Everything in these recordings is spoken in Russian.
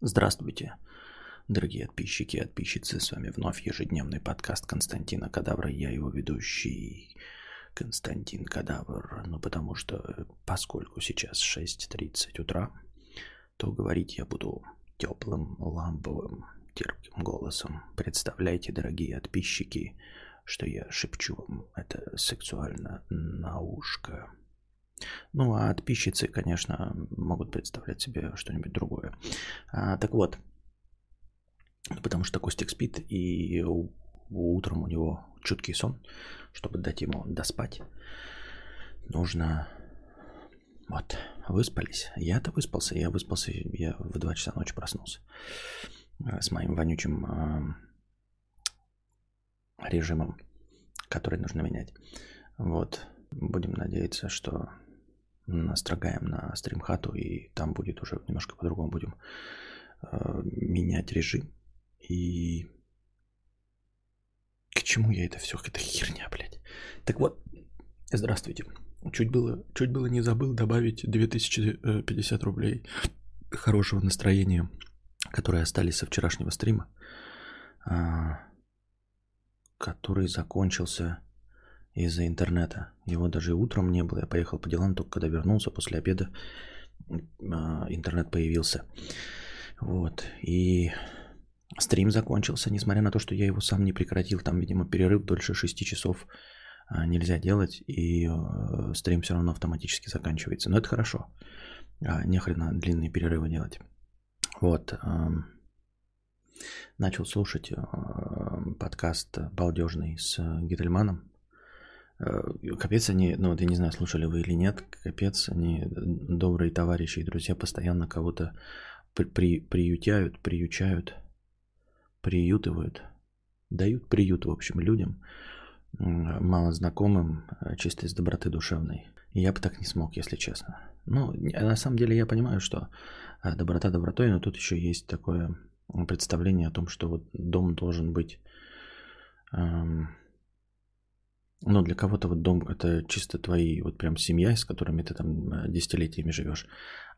Здравствуйте, дорогие подписчики и подписчицы. С вами вновь ежедневный подкаст Константина Кадавра. Я его ведущий Константин Кадавр. Ну, потому что, поскольку сейчас 6.30 утра, то говорить я буду теплым, ламповым, терпким голосом. Представляйте, дорогие подписчики, что я шепчу вам это сексуально на ушко. Ну, а подписчицы, конечно, могут представлять себе что-нибудь другое. А, так вот, потому что Костик спит, и утром у него чуткий сон, чтобы дать ему доспать, нужно... Вот, выспались. Я-то выспался, я выспался, я в 2 часа ночи проснулся а, с моим вонючим а, режимом, который нужно менять. Вот, будем надеяться, что настрогаем на стримхату, и там будет уже немножко по-другому будем э, менять режим. И к чему я это все? Это херня, блядь. Так вот, здравствуйте. Чуть было, чуть было не забыл добавить 2050 рублей хорошего настроения, которые остались со вчерашнего стрима, а, который закончился из-за интернета. Его даже утром не было. Я поехал по делам, только когда вернулся после обеда, а, интернет появился. Вот. И стрим закончился, несмотря на то, что я его сам не прекратил. Там, видимо, перерыв дольше 6 часов а, нельзя делать, и а, стрим все равно автоматически заканчивается. Но это хорошо. Не хрена длинные перерывы делать. Вот. Начал слушать подкаст балдежный с Гительманом. Э, капец они, ну вот я не знаю, слушали вы или нет, капец они, добрые товарищи и друзья, постоянно кого-то при, при, приютяют, приючают, приютывают, дают приют, в общем, людям, мало знакомым, э, чисто из доброты душевной. Я бы так не смог, если честно. Ну, на самом деле я понимаю, что э, доброта добротой, но тут еще есть такое представление о том, что вот дом должен быть эм, но для кого-то вот дом это чисто твои вот прям семья, с которыми ты там э, десятилетиями живешь.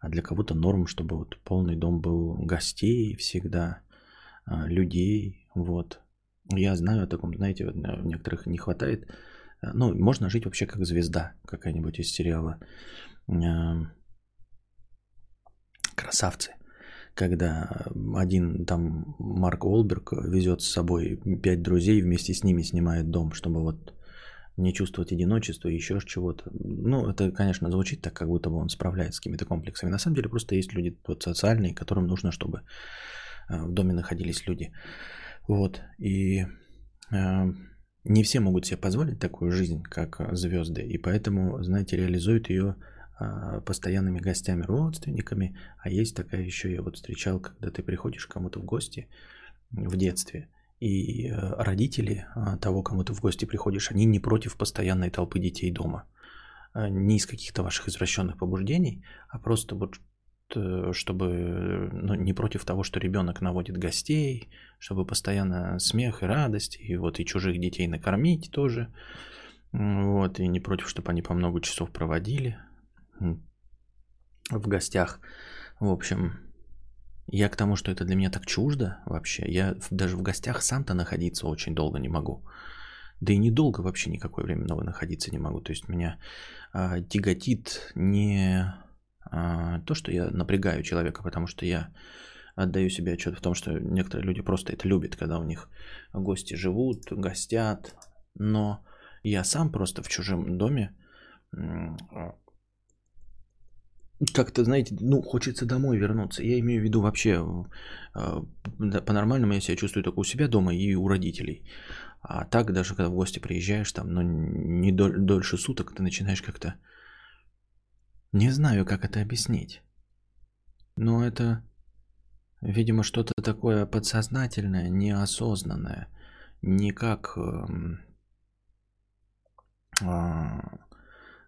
А для кого-то норм, чтобы вот полный дом был гостей всегда, а, людей, вот. Я знаю о таком, знаете, вот э, некоторых не хватает. Э, ну, можно жить вообще как звезда какая-нибудь из сериала «Красавцы» когда один там Марк Уолберг везет с собой пять друзей, вместе с ними снимает дом, чтобы вот не чувствовать одиночество, еще чего-то. Ну, это, конечно, звучит так, как будто бы он справляется с какими-то комплексами. На самом деле просто есть люди вот, социальные, которым нужно, чтобы э, в доме находились люди. Вот. И э, не все могут себе позволить такую жизнь, как звезды. И поэтому, знаете, реализуют ее э, постоянными гостями, родственниками. А есть такая еще, я вот встречал, когда ты приходишь кому-то в гости в детстве – и э, родители а, того, кому ты в гости приходишь, они не против постоянной толпы детей дома. А, не из каких-то ваших извращенных побуждений, а просто вот э, чтобы ну, не против того, что ребенок наводит гостей, чтобы постоянно смех и радость, и вот и чужих детей накормить тоже, вот, и не против, чтобы они по много часов проводили в гостях. В общем, я к тому, что это для меня так чуждо вообще. Я даже в гостях сам-то находиться очень долго не могу. Да и недолго вообще никакое время новое находиться не могу. То есть меня а, тяготит не а, то, что я напрягаю человека, потому что я отдаю себе отчет в том, что некоторые люди просто это любят, когда у них гости живут, гостят. Но я сам просто в чужом доме как-то, знаете, ну, хочется домой вернуться. Я имею в виду вообще, э, по-нормальному я себя чувствую только у себя дома и у родителей. А так, даже когда в гости приезжаешь, там, ну, не доль, дольше суток, ты начинаешь как-то... Не знаю, как это объяснить. Но это, видимо, что-то такое подсознательное, неосознанное. Не как... Эм, а, Э,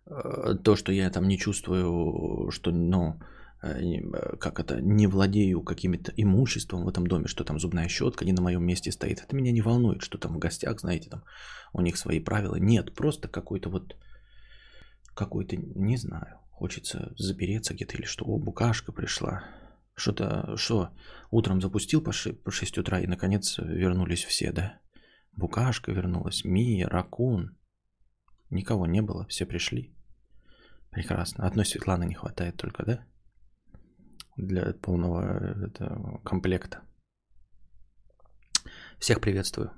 то, что я там не чувствую, что, ну, э, э, как это, не владею каким-то имуществом в этом доме, что там зубная щетка не на моем месте стоит. Это меня не волнует, что там в гостях, знаете, там у них свои правила. Нет, просто какой-то вот, какой-то, не знаю, хочется запереться где-то или что, о, букашка пришла. Что-то, что, утром запустил по 6, по 6 утра и наконец вернулись все, да? Букашка вернулась, Мия, Ракун. Никого не было, все пришли. Прекрасно. Одной Светланы не хватает только, да? Для полного это, комплекта. Всех приветствую.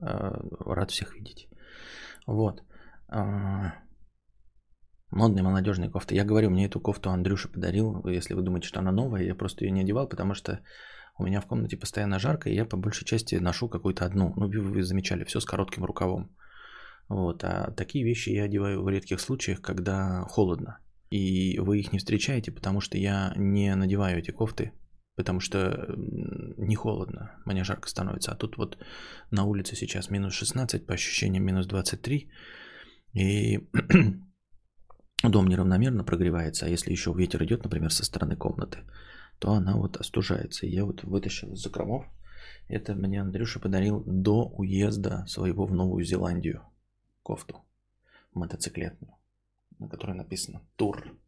А, рад всех видеть. Вот. А, модные молодежные кофты. Я говорю, мне эту кофту Андрюша подарил. Если вы думаете, что она новая, я просто ее не одевал, потому что у меня в комнате постоянно жарко, и я по большей части ношу какую-то одну. Ну, вы замечали, все с коротким рукавом. Вот. А такие вещи я одеваю в редких случаях, когда холодно. И вы их не встречаете, потому что я не надеваю эти кофты, потому что не холодно, мне жарко становится. А тут вот на улице сейчас минус 16, по ощущениям минус 23. И дом неравномерно прогревается, а если еще ветер идет, например, со стороны комнаты, то она вот остужается. И я вот вытащил из закромов. Это мне Андрюша подарил до уезда своего в Новую Зеландию кофту мотоциклетную, на которой написано «Тур».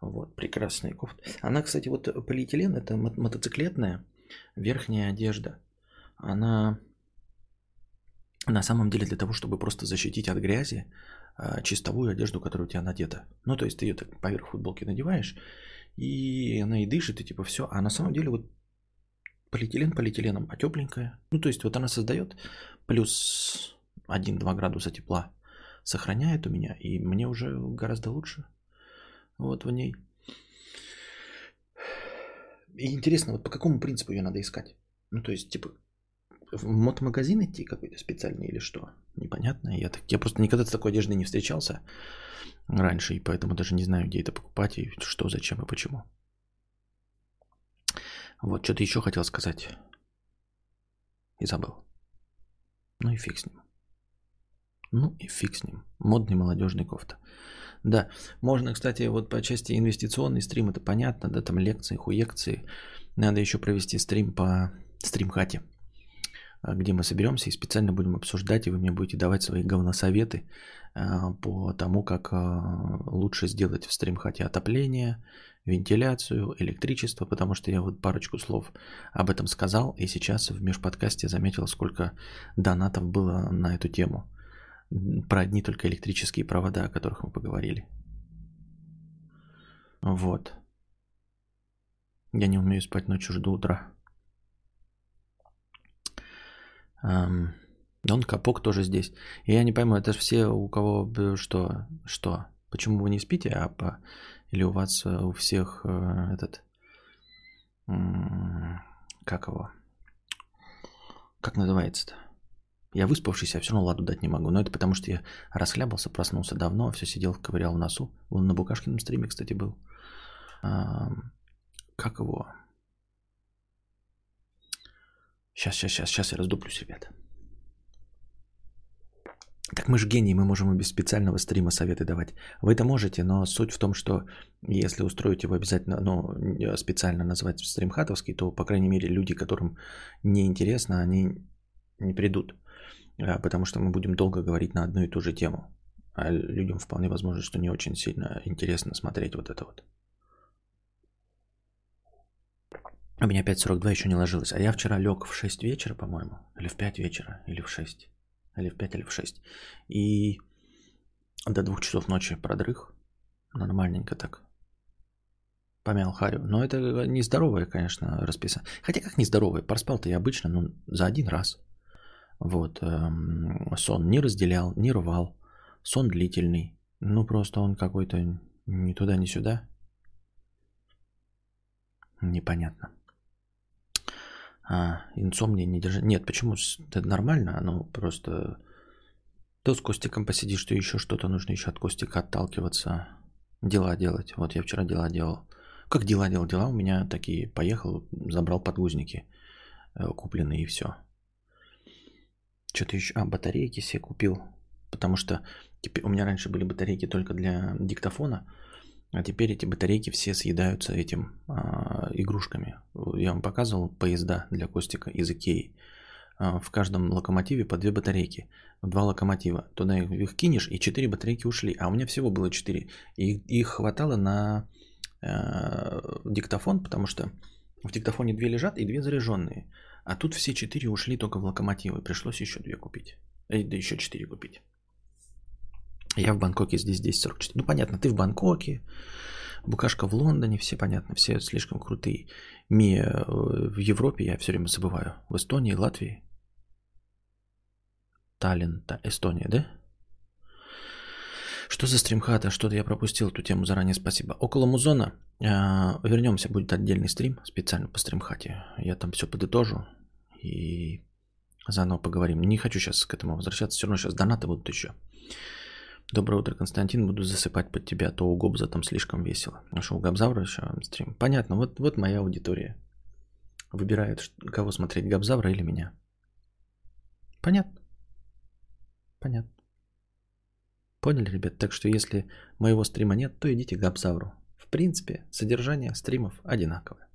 Вот, прекрасная кофта. Она, кстати, вот полиэтилен, это мотоциклетная верхняя одежда. Она на самом деле для того, чтобы просто защитить от грязи а, чистовую одежду, которая у тебя надета. Ну, то есть ты ее так поверх футболки надеваешь, и она и дышит, и типа все. А на самом деле вот полиэтилен полиэтиленом, а тепленькая. Ну, то есть вот она создает плюс 1-2 градуса тепла, сохраняет у меня, и мне уже гораздо лучше. Вот в ней. И интересно, вот по какому принципу ее надо искать? Ну, то есть, типа, в мотомагазин идти какой-то специальный или что? Непонятно. Я, так, я просто никогда с такой одеждой не встречался раньше, и поэтому даже не знаю, где это покупать, и что, зачем и почему. Вот, что-то еще хотел сказать. И забыл. Ну и фиг с ним. Ну и фиг с ним. Модный молодежный кофта. Да, можно, кстати, вот по части инвестиционный стрим, это понятно, да, там лекции, хуекции. Надо еще провести стрим по стримхате, а, где мы соберемся и специально будем обсуждать, и вы мне будете давать свои говносоветы а, по тому, как а, лучше сделать в стримхате отопление, вентиляцию, электричество, потому что я вот парочку слов об этом сказал, и сейчас в межподкасте заметил, сколько донатов было на эту тему – про одни только электрические провода, о которых мы поговорили. Вот. Я не умею спать ночью, жду утра. Эм, он Капок тоже здесь. Я не пойму, это все у кого что? Что? Почему вы не спите, а по... или у вас э, у всех э, этот... Как его? Как называется-то? Я выспавшийся, а все равно ладу дать не могу. Но это потому, что я расхлябался, проснулся давно, все сидел, ковырял в носу. Он на Букашкином стриме, кстати, был. Как его? Сейчас, сейчас, сейчас, сейчас я раздуплюсь, ребята. Так мы же гении, мы можем и без специального стрима советы давать. Вы это можете, но суть в том, что если устроить его обязательно, ну, специально назвать стрим хатовский, то, по крайней мере, люди, которым не интересно, они не придут. Потому что мы будем долго говорить на одну и ту же тему. А людям вполне возможно, что не очень сильно интересно смотреть вот это вот. У меня 5.42 еще не ложилось. А я вчера лег в 6 вечера, по-моему. Или в 5 вечера. Или в 6. Или в 5, или в 6. И до 2 часов ночи продрых. Нормальненько так. Помял харю. Но это нездоровое, конечно, расписание. Хотя как нездоровое? Проспал-то я обычно, ну, за один раз. Вот, эм, сон не разделял, не рвал. Сон длительный. Ну, просто он какой-то ни туда, ни сюда. Непонятно. А, инсомния не держит. Нет, почему? Это нормально, ну просто то с Костиком посидишь, что еще что-то нужно еще от Костика отталкиваться. Дела делать. Вот я вчера дела делал. Как дела делал? Дела у меня такие. Поехал, забрал подгузники э, купленные и все. Что-то еще... А, батарейки себе купил. Потому что теперь у меня раньше были батарейки только для диктофона, а теперь эти батарейки все съедаются этим а, игрушками. Я вам показывал поезда для Костика из Икеи. А, в каждом локомотиве по две батарейки. Два локомотива. Туда их кинешь, и четыре батарейки ушли. А у меня всего было четыре. И их хватало на э, диктофон, потому что в диктофоне две лежат и две заряженные. А тут все четыре ушли только в локомотивы. Пришлось еще две купить. Э, да еще четыре купить. Я в Бангкоке здесь 10.44. Ну, понятно, ты в Бангкоке, Букашка в Лондоне, все понятно, все слишком крутые. Мия э, в Европе я все время забываю. В Эстонии, Латвии. Таллин, Эстония, да? Что за стримхата? Что-то я пропустил эту тему заранее, спасибо. Около Музона э, вернемся, будет отдельный стрим специально по стримхате. Я там все подытожу и заново поговорим. Не хочу сейчас к этому возвращаться, все равно сейчас донаты будут еще. Доброе утро, Константин. Буду засыпать под тебя, а то у Гобза там слишком весело. А что, у Габзавра еще стрим? Понятно, вот, вот моя аудитория. Выбирает, кого смотреть, Габзавра или меня. Понятно. Понятно. Поняли, ребят? Так что если моего стрима нет, то идите к Габзавру. В принципе, содержание стримов одинаковое.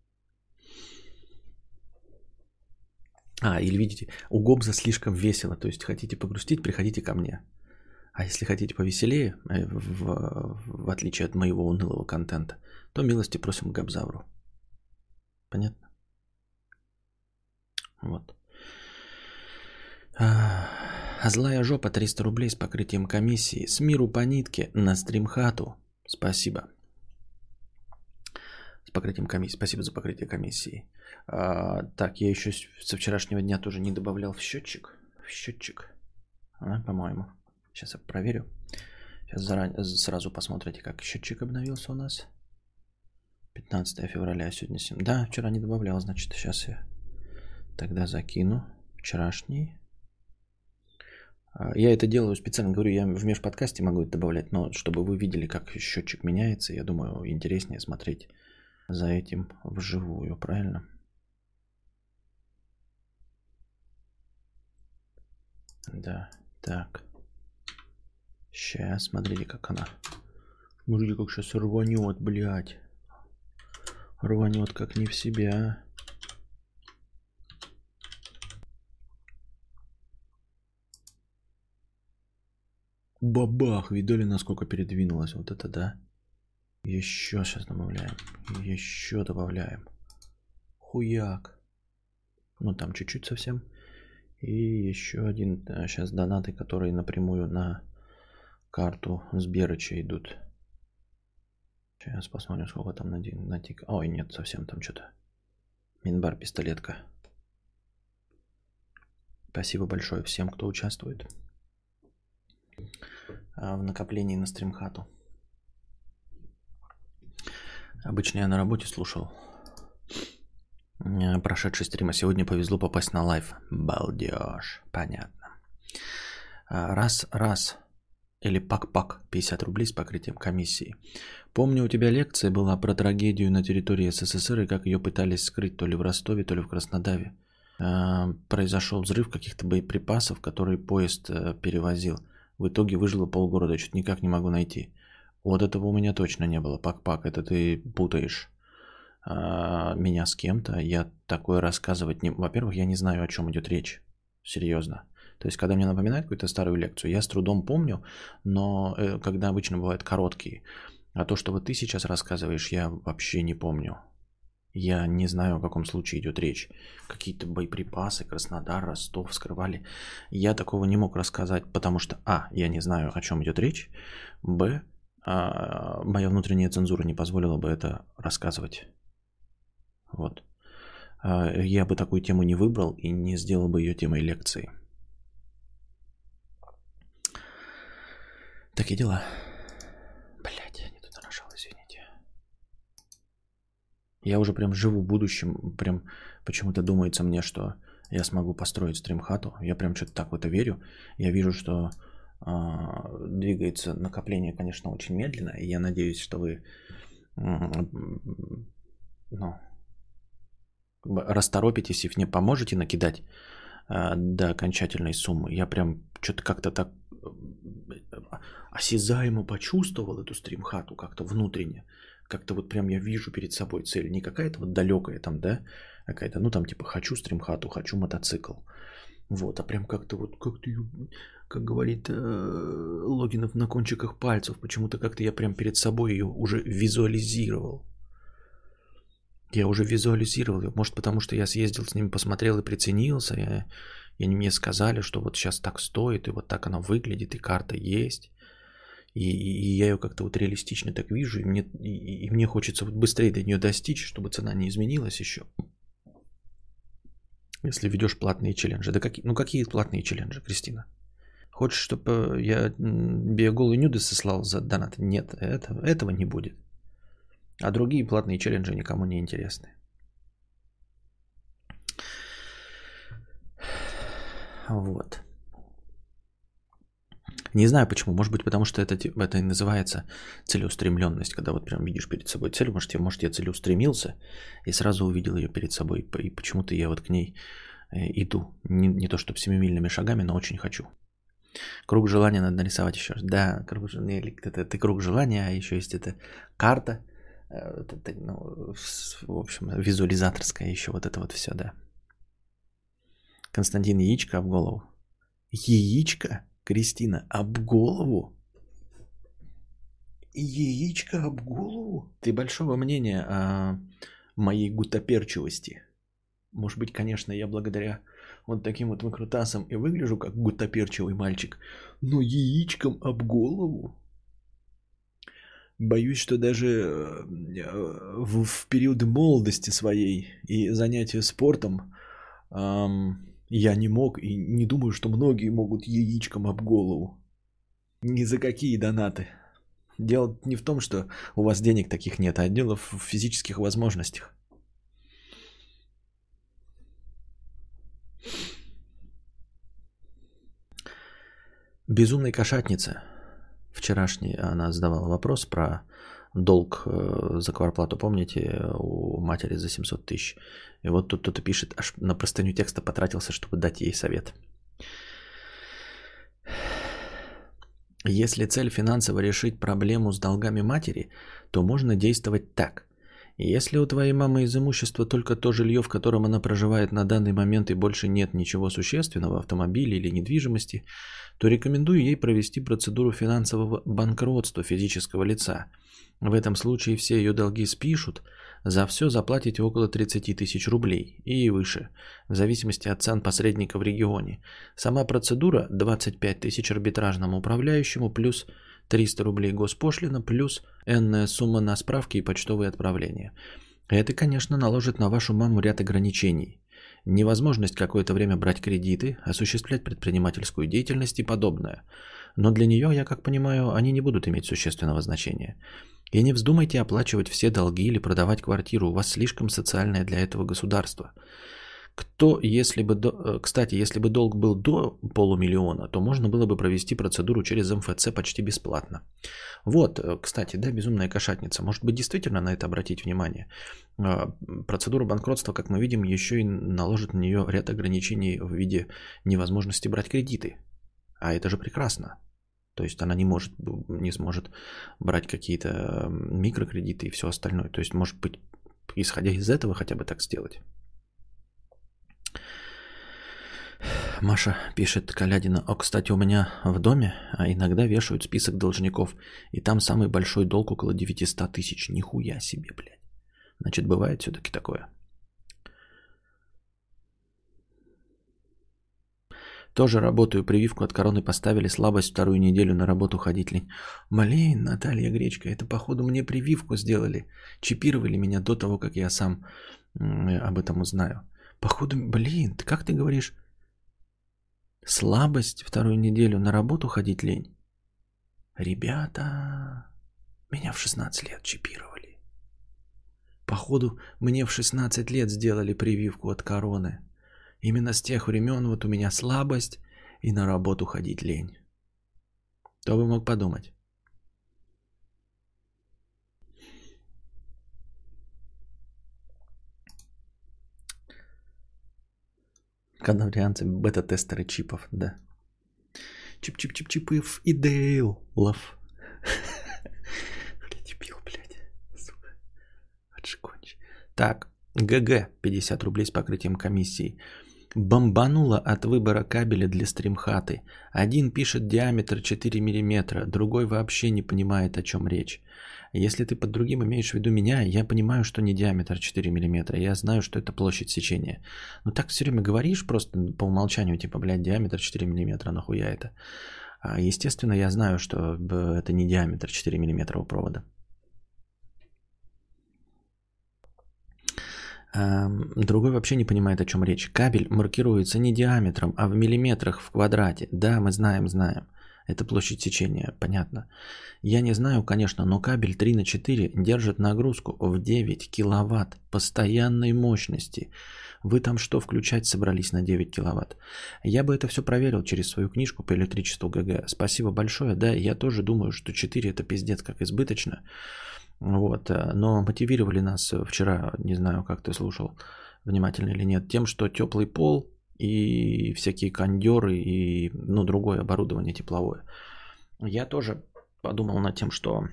А, или видите, у Гобза слишком весело. То есть хотите погрустить, приходите ко мне. А если хотите повеселее, э, в, в отличие от моего унылого контента, то милости просим к Габзавру. Понятно? Вот. А злая жопа 300 рублей с покрытием комиссии. С миру по нитке на стримхату. Спасибо. С покрытием комиссии. Спасибо за покрытие комиссии. А, так, я еще со вчерашнего дня тоже не добавлял в счетчик. В счетчик. А, по-моему. Сейчас я проверю. Сейчас заранее, сразу посмотрите, как счетчик обновился у нас. 15 февраля, сегодня 7. Да, вчера не добавлял, значит, сейчас я тогда закину вчерашний. А, я это делаю специально, говорю, я в межподкасте могу это добавлять, но чтобы вы видели, как счетчик меняется, я думаю, интереснее смотреть за этим вживую, правильно? Да, так. Сейчас, смотрите, как она. Смотрите, как сейчас рванет, блядь. Рванет, как не в себя. Бабах! Видали, насколько передвинулась? Вот это да. Еще сейчас добавляем. Еще добавляем. Хуяк. Ну, там чуть-чуть совсем. И еще один. сейчас донаты, которые напрямую на карту Сберыча идут. Сейчас посмотрим, сколько там на, на тик. Ой, нет, совсем там что-то. Минбар пистолетка. Спасибо большое всем, кто участвует в накоплении на стримхату. Обычно я на работе слушал прошедший стрим, а сегодня повезло попасть на live. Балдеж, понятно. Раз, раз, или пак-пак, 50 рублей с покрытием комиссии. Помню, у тебя лекция была про трагедию на территории СССР и как ее пытались скрыть то ли в Ростове, то ли в Краснодаре. Произошел взрыв каких-то боеприпасов, который поезд э, перевозил. В итоге выжило полгорода, чуть никак не могу найти. Вот этого у меня точно не было. Пак-пак, это ты путаешь а, меня с кем-то. Я такое рассказывать не... Во-первых, я не знаю, о чем идет речь. Серьезно. То есть, когда мне напоминают какую-то старую лекцию, я с трудом помню, но э, когда обычно бывают короткие. А то, что вот ты сейчас рассказываешь, я вообще не помню. Я не знаю, о каком случае идет речь. Какие-то боеприпасы, Краснодар, Ростов скрывали. Я такого не мог рассказать, потому что, а, я не знаю, о чем идет речь, б, а, моя внутренняя цензура не позволила бы это рассказывать. Вот. А, я бы такую тему не выбрал и не сделал бы ее темой лекции. Такие дела. Я уже прям живу в будущем, прям почему-то думается мне, что я смогу построить стримхату. Я прям что-то так в это верю. Я вижу, что э, двигается накопление, конечно, очень медленно. И я надеюсь, что вы э, ну, расторопитесь и мне поможете накидать э, до окончательной суммы. Я прям что-то как-то так осязаемо почувствовал эту стримхату как-то внутренне как-то вот прям я вижу перед собой цель, не какая-то вот далекая там, да, а какая-то, ну там типа хочу стримхату, хочу мотоцикл. Вот, а прям как-то вот, как-то, как говорит э, Логинов на кончиках пальцев, почему-то как-то я прям перед собой ее уже визуализировал. Я уже визуализировал ее. Может, потому что я съездил с ним, посмотрел и приценился. Я, и они мне сказали, что вот сейчас так стоит, и вот так она выглядит, и карта есть. И, и, я ее как-то вот реалистично так вижу, и мне, и, и мне хочется вот быстрее до нее достичь, чтобы цена не изменилась еще. Если ведешь платные челленджи. Да какие, ну какие платные челленджи, Кристина? Хочешь, чтобы я биоголые нюды сослал за донат? Нет, это, этого не будет. А другие платные челленджи никому не интересны. Вот. Не знаю почему. Может быть, потому что это, это и называется целеустремленность. Когда вот прям видишь перед собой цель, может, я, может, я целеустремился и сразу увидел ее перед собой. И почему-то я вот к ней э, иду. Не, не то чтобы семимильными шагами, но очень хочу. Круг желания надо нарисовать еще. Да, круг, желания, это, это круг желания, а еще есть эта карта. Э, это, ну, в общем, визуализаторская еще вот это вот все, да. Константин яичко об голову. Яичко? Кристина, об голову? Яичко об голову? Ты большого мнения о моей гутоперчивости. Может быть, конечно, я благодаря вот таким вот выкрутасам и выгляжу как гутоперчивый мальчик, но яичком об голову? Боюсь, что даже э, в, период молодости своей и занятия спортом эм, я не мог и не думаю, что многие могут яичком об голову. Ни за какие донаты. Дело не в том, что у вас денег таких нет, а дело в физических возможностях. Безумная кошатница. Вчерашний она задавала вопрос про долг э, за кварплату, помните, у матери за 700 тысяч. И вот тут кто-то пишет, аж на простыню текста потратился, чтобы дать ей совет. Если цель финансово решить проблему с долгами матери, то можно действовать так. Если у твоей мамы из имущества только то жилье, в котором она проживает на данный момент и больше нет ничего существенного, автомобиля или недвижимости, то рекомендую ей провести процедуру финансового банкротства физического лица. В этом случае все ее долги спишут, за все заплатите около 30 тысяч рублей и выше, в зависимости от цен посредника в регионе. Сама процедура 25 тысяч арбитражному управляющему плюс 300 рублей госпошлина плюс энная сумма на справки и почтовые отправления. Это, конечно, наложит на вашу маму ряд ограничений. Невозможность какое-то время брать кредиты, осуществлять предпринимательскую деятельность и подобное. Но для нее, я как понимаю, они не будут иметь существенного значения. И не вздумайте оплачивать все долги или продавать квартиру, у вас слишком социальное для этого государство. Кто, если бы, э, кстати, если бы долг был до полумиллиона, то можно было бы провести процедуру через МФЦ почти бесплатно. Вот, э, кстати, да, безумная кошатница. Может быть, действительно на это обратить внимание. А, процедура банкротства, как мы видим, еще и наложит на нее ряд ограничений в виде невозможности брать кредиты. А это же прекрасно. То есть она не может, не сможет брать какие-то микрокредиты и все остальное. То есть, может быть, исходя из этого хотя бы так сделать. Маша пишет Калядина. О, кстати, у меня в доме а иногда вешают список должников. И там самый большой долг около 900 тысяч. Нихуя себе, блядь. Значит, бывает все-таки такое. Тоже работаю, прививку от короны поставили, слабость вторую неделю на работу ходить лень. Блин, Наталья Гречка, это походу мне прививку сделали. Чипировали меня до того, как я сам об этом узнаю. Походу, блин, ты как ты говоришь? Слабость вторую неделю на работу ходить лень. Ребята, меня в 16 лет чипировали. Походу, мне в 16 лет сделали прививку от короны. Именно с тех времен вот у меня слабость и на работу ходить лень. Кто бы мог подумать? Канаврианцы, бета-тестеры чипов, да. Чип-чип-чип-чипов и дейлов. Дебил, блядь. Сука. Отшиконч. Так, ГГ 50 рублей с покрытием комиссии. Бомбануло от выбора кабеля для стримхаты. Один пишет диаметр 4 мм, другой вообще не понимает, о чем речь. Если ты под другим имеешь в виду меня, я понимаю, что не диаметр 4 мм, я знаю, что это площадь сечения. Но так все время говоришь просто по умолчанию, типа, блядь, диаметр 4 мм, нахуя это? А, естественно, я знаю, что это не диаметр 4 мм провода. Другой вообще не понимает, о чем речь. Кабель маркируется не диаметром, а в миллиметрах в квадрате. Да, мы знаем, знаем. Это площадь сечения, понятно. Я не знаю, конечно, но кабель 3 на 4 держит нагрузку в 9 киловатт постоянной мощности. Вы там что включать собрались на 9 киловатт? Я бы это все проверил через свою книжку по электричеству ГГ. Спасибо большое. Да, я тоже думаю, что 4 это пиздец как избыточно. Вот. Э, но мотивировали нас вчера, не знаю, как ты слушал, внимательно или нет, тем, что теплый пол и всякие кондеры и ну, другое оборудование тепловое. Я тоже подумал над тем, что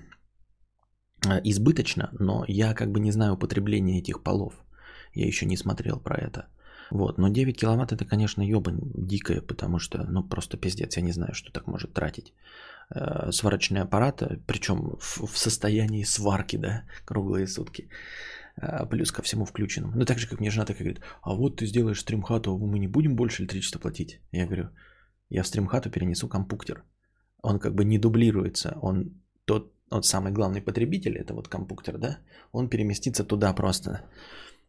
э, избыточно, но я как бы не знаю употребления этих полов. Я еще не смотрел про это. Вот, но 9 киловатт это, конечно, ебань дикая, потому что, ну, просто пиздец, я не знаю, что так может тратить э, сварочные аппараты, причем в, в состоянии сварки, да, круглые сутки, э, плюс ко всему включенным. Ну, так же, как мне жена такая говорит, а вот ты сделаешь стримхату, мы не будем больше электричество платить. Я говорю, я в стримхату перенесу компуктер. Он как бы не дублируется, он тот, вот самый главный потребитель, это вот компуктер, да, он переместится туда просто.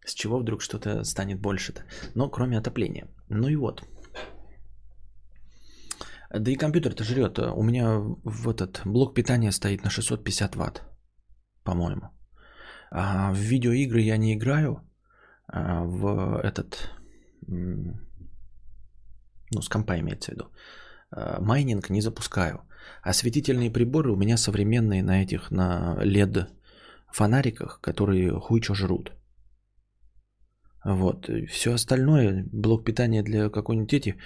С чего вдруг что-то станет больше-то? Но кроме отопления. Ну и вот, да и компьютер-то жрет. У меня в этот блок питания стоит на 650 ватт, по-моему. А в видеоигры я не играю. А в этот... Ну, с компа имеется в виду. А майнинг не запускаю. Осветительные приборы у меня современные на этих, на LED фонариках, которые хуй что жрут. Вот. Все остальное, блок питания для какой-нибудь эти,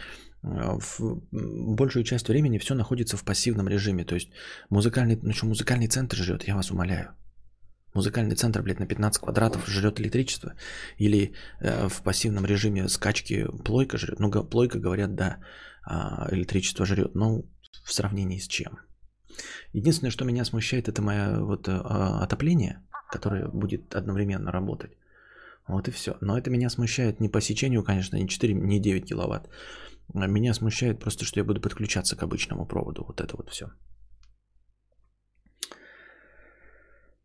в большую часть времени все находится в пассивном режиме. То есть музыкальный, ну что, музыкальный центр жрет, я вас умоляю. Музыкальный центр, блядь, на 15 квадратов жрет электричество. Или э, в пассивном режиме скачки плойка жрет. Ну, плойка, говорят, да, а электричество жрет. Но в сравнении с чем? Единственное, что меня смущает, это мое вот э, а, отопление, которое будет одновременно работать. Вот и все. Но это меня смущает не по сечению, конечно, не 4, не 9 киловатт. А меня смущает просто, что я буду подключаться к обычному проводу. Вот это вот все.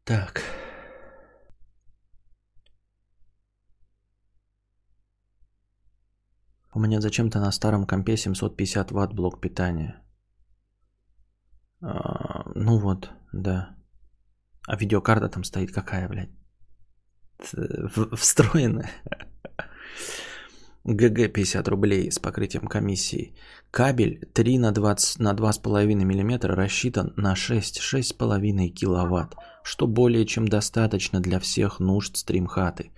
Так. У меня зачем-то на старом компе 750 ватт блок питания. А, ну вот, да. А видеокарта там стоит какая, блядь? Встроенная. ГГ 50 рублей с покрытием комиссии. Кабель 3 на, 20, на 2,5 мм рассчитан на 6, 6,5 киловатт, что более чем достаточно для всех нужд стримхаты.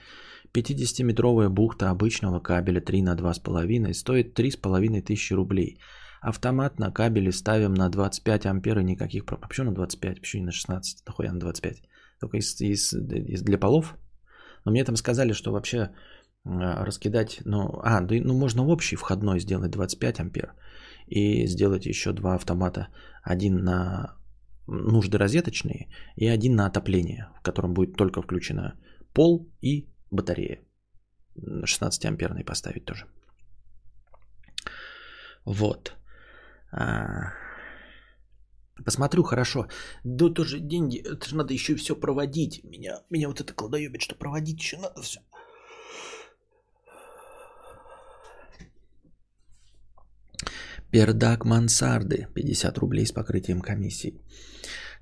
50-метровая бухта обычного кабеля 3 на 2,5 стоит 3,5 тысячи рублей. Автомат на кабеле ставим на 25 ампер и никаких проблем. Почему на 25? Почему не на 16? Нахуя на 25? Только из, из, из, для полов? Но мне там сказали, что вообще а, раскидать, ну, а, ну можно общий входной сделать 25 ампер и сделать еще два автомата, один на нужды розеточные и один на отопление, в котором будет только включена пол и батарея. 16 амперный поставить тоже. Вот. А... Посмотрю хорошо. Да тоже деньги, это же надо еще все проводить. Меня, меня вот это кладоебит, что проводить еще надо все. Пердак мансарды 50 рублей с покрытием комиссии.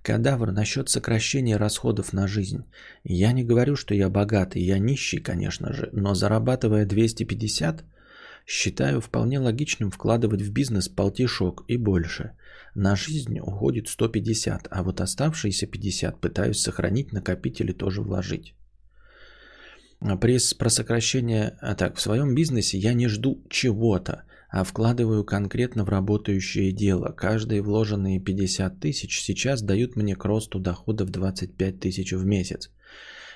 Кадавр насчет сокращения расходов на жизнь. Я не говорю, что я богатый, я нищий, конечно же, но зарабатывая 250, считаю вполне логичным вкладывать в бизнес полтишок и больше. На жизнь уходит 150, а вот оставшиеся 50 пытаюсь сохранить, накопить или тоже вложить. При про сокращение, а так, в своем бизнесе я не жду чего-то а вкладываю конкретно в работающее дело. Каждые вложенные 50 тысяч сейчас дают мне к росту дохода в 25 тысяч в месяц.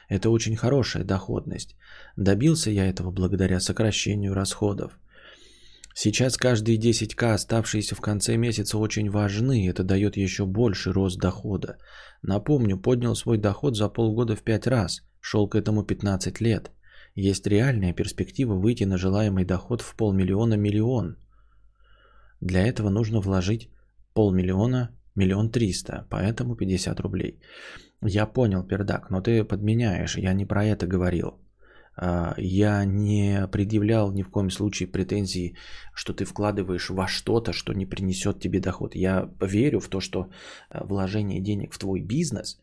Это очень хорошая доходность. Добился я этого благодаря сокращению расходов. Сейчас каждые 10к, оставшиеся в конце месяца, очень важны. Это дает еще больше рост дохода. Напомню, поднял свой доход за полгода в 5 раз. Шел к этому 15 лет. Есть реальная перспектива выйти на желаемый доход в полмиллиона-миллион. Для этого нужно вложить полмиллиона, миллион триста, поэтому 50 рублей. Я понял, пердак, но ты подменяешь, я не про это говорил. А, я не предъявлял ни в коем случае претензии, что ты вкладываешь во что-то, что не принесет тебе доход. Я верю в то, что а, вложение денег в твой бизнес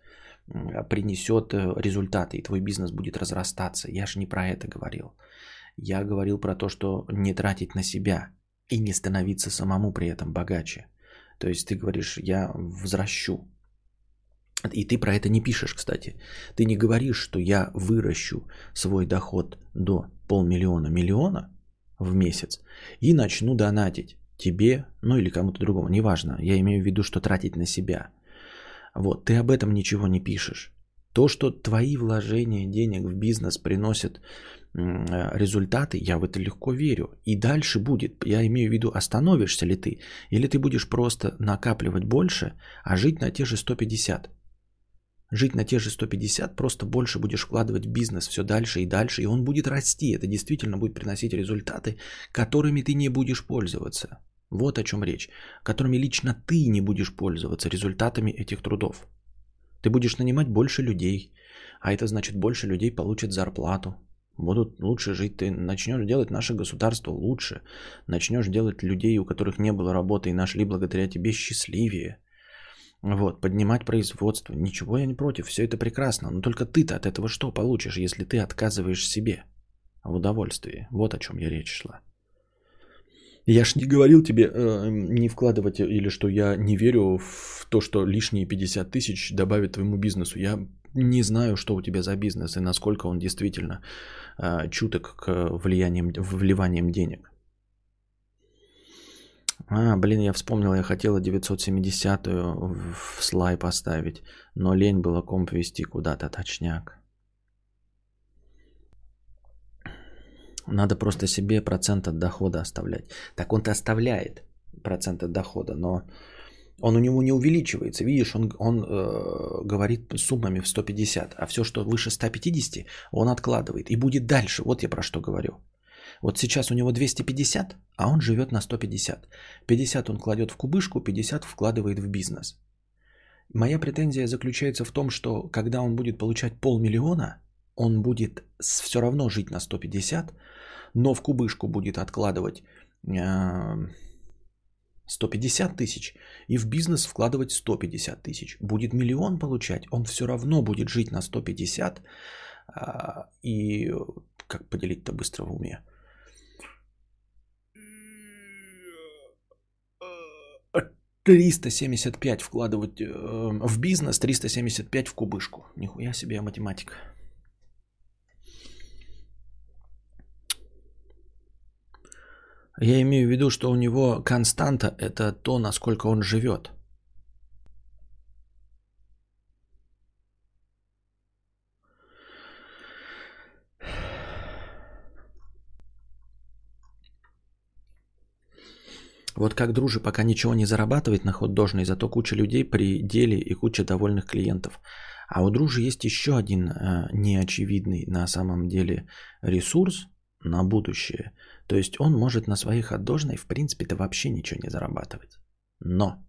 принесет э, результаты, и твой бизнес будет разрастаться. Я же не про это говорил. Я говорил про то, что не тратить на себя и не становиться самому при этом богаче. То есть ты говоришь, я возвращу и ты про это не пишешь, кстати. Ты не говоришь, что я выращу свой доход до полмиллиона, миллиона в месяц и начну донатить тебе, ну или кому-то другому, неважно. Я имею в виду, что тратить на себя. Вот, ты об этом ничего не пишешь. То, что твои вложения денег в бизнес приносят результаты, я в это легко верю. И дальше будет. Я имею в виду, остановишься ли ты, или ты будешь просто накапливать больше, а жить на те же 150 жить на те же 150, просто больше будешь вкладывать в бизнес все дальше и дальше, и он будет расти. Это действительно будет приносить результаты, которыми ты не будешь пользоваться. Вот о чем речь. Которыми лично ты не будешь пользоваться результатами этих трудов. Ты будешь нанимать больше людей, а это значит больше людей получат зарплату, будут лучше жить. Ты начнешь делать наше государство лучше, начнешь делать людей, у которых не было работы и нашли благодаря тебе счастливее – вот, поднимать производство. Ничего я не против, все это прекрасно. Но только ты-то от этого что получишь, если ты отказываешь себе в удовольствии? Вот о чем я речь шла. Я ж не говорил тебе э, не вкладывать или что я не верю в то, что лишние 50 тысяч добавят твоему бизнесу. Я не знаю, что у тебя за бизнес и насколько он действительно э, чуток к влияниям, вливаниям денег. А, блин, я вспомнил, я хотела 970-ю в слай поставить, но лень было комп вести куда-то, точняк. Надо просто себе процент от дохода оставлять. Так он-то оставляет процент от дохода, но он у него не увеличивается. Видишь, он, он э, говорит суммами в 150, а все, что выше 150, он откладывает и будет дальше. Вот я про что говорю. Вот сейчас у него 250, а он живет на 150. 50 он кладет в кубышку, 50 вкладывает в бизнес. Моя претензия заключается в том, что когда он будет получать полмиллиона, он будет все равно жить на 150, но в кубышку будет откладывать 150 э, тысяч и в бизнес вкладывать 150 тысяч. Будет миллион получать, он все равно будет жить на 150 а, и как поделить-то быстро в уме? 375 вкладывать э, в бизнес, 375 в кубышку. Нихуя себе математика. Я имею в виду, что у него константа – это то, насколько он живет. Вот как дружи пока ничего не зарабатывает на ход должный, зато куча людей при деле и куча довольных клиентов. А у дружи есть еще один э, неочевидный на самом деле ресурс на будущее. То есть он может на своих отдожной в принципе-то вообще ничего не зарабатывать. Но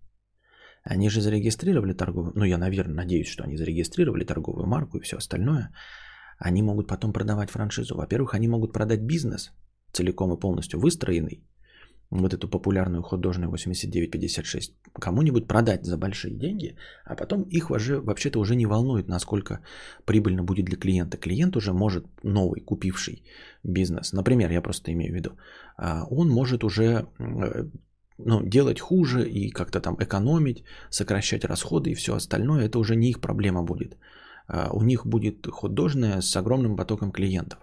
они же зарегистрировали торговую, ну я, наверное, надеюсь, что они зарегистрировали торговую марку и все остальное. Они могут потом продавать франшизу. Во-первых, они могут продать бизнес целиком и полностью выстроенный, вот эту популярную художную 8956 кому-нибудь продать за большие деньги, а потом их уже вообще-то уже не волнует, насколько прибыльно будет для клиента. Клиент уже может, новый, купивший бизнес, например, я просто имею в виду, а, он может уже э, ну, делать хуже и как-то там экономить, сокращать расходы и все остальное, это уже не их проблема будет. А, у них будет художная с огромным потоком клиентов.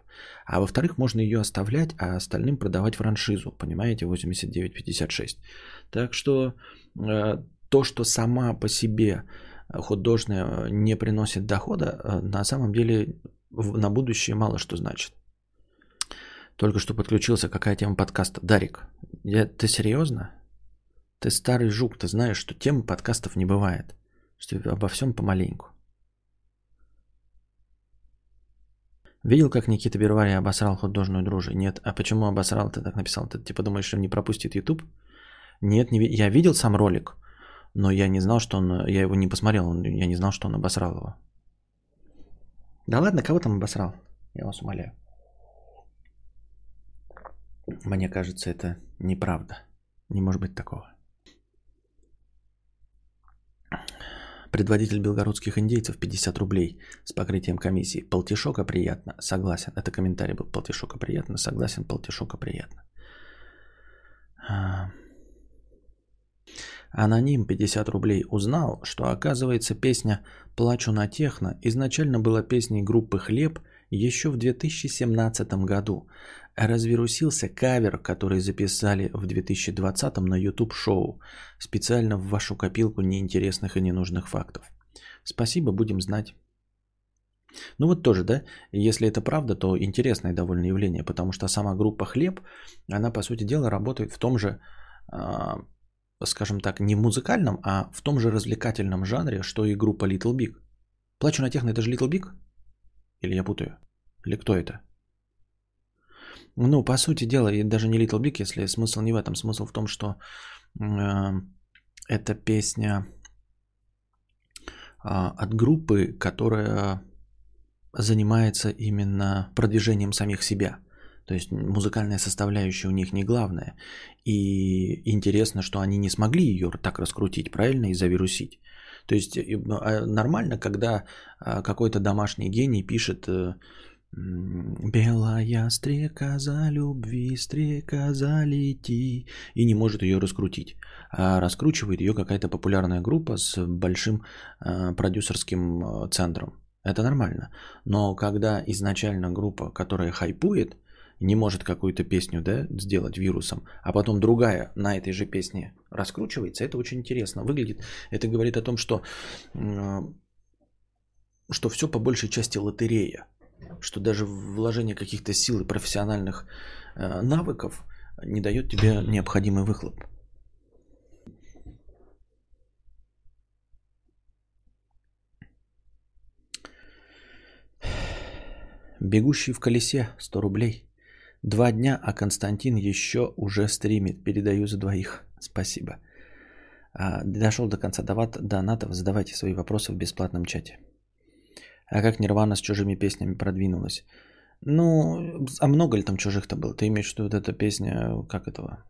А во-вторых, можно ее оставлять, а остальным продавать франшизу, понимаете, 89-56. Так что э, то, что сама по себе художная не приносит дохода, э, на самом деле на будущее мало что значит. Только что подключился, какая тема подкаста? Дарик, я, ты серьезно? Ты старый жук, ты знаешь, что темы подкастов не бывает. Что обо всем помаленьку. Видел, как Никита Бервари обосрал художную дружи? Нет. А почему обосрал? Ты так написал. Ты типа думаешь, что не пропустит YouTube? Нет, не я видел сам ролик, но я не знал, что он... Я его не посмотрел, я не знал, что он обосрал его. Да ладно, кого там обосрал? Я вас умоляю. Мне кажется, это неправда. Не может быть такого. Предводитель белгородских индейцев 50 рублей с покрытием комиссии. Полтишока приятно. Согласен. Это комментарий был. Полтишока приятно. Согласен. Полтишока приятно. А. Аноним 50 рублей узнал, что оказывается песня «Плачу на техно» изначально была песней группы «Хлеб» еще в 2017 году. Развирусился кавер, который записали в 2020 на YouTube-шоу, специально в вашу копилку неинтересных и ненужных фактов. Спасибо, будем знать. Ну вот тоже, да, если это правда, то интересное довольно явление, потому что сама группа «Хлеб», она, по сути дела, работает в том же а, скажем так, не в музыкальном, а в том же развлекательном жанре, что и группа Little Big. Плачу на техно, это же Little Big? Или я путаю? Или кто это? Ну, по сути дела, и даже не Little Big, если смысл не в этом. Смысл в том, что э, это песня э, от группы, которая занимается именно продвижением самих себя. То есть музыкальная составляющая у них не главная. И интересно, что они не смогли ее так раскрутить, правильно, и завирусить. То есть ну, а нормально, когда а, какой-то домашний гений пишет э, «Белая стрекоза любви, стрекоза лети» и не может ее раскрутить. А раскручивает ее какая-то популярная группа с большим а, продюсерским центром. Это нормально. Но когда изначально группа, которая хайпует, не может какую-то песню да, сделать вирусом, а потом другая на этой же песне раскручивается, это очень интересно выглядит. Это говорит о том, что, что все по большей части лотерея, что даже вложение каких-то сил и профессиональных э, навыков не дает тебе необходимый выхлоп. Бегущий в колесе 100 рублей. Два дня, а Константин еще уже стримит. Передаю за двоих. Спасибо. А, дошел до конца донат, донатов. Задавайте свои вопросы в бесплатном чате. А как Нирвана с чужими песнями продвинулась? Ну, а много ли там чужих-то было? Ты имеешь в виду вот эта песня, как этого,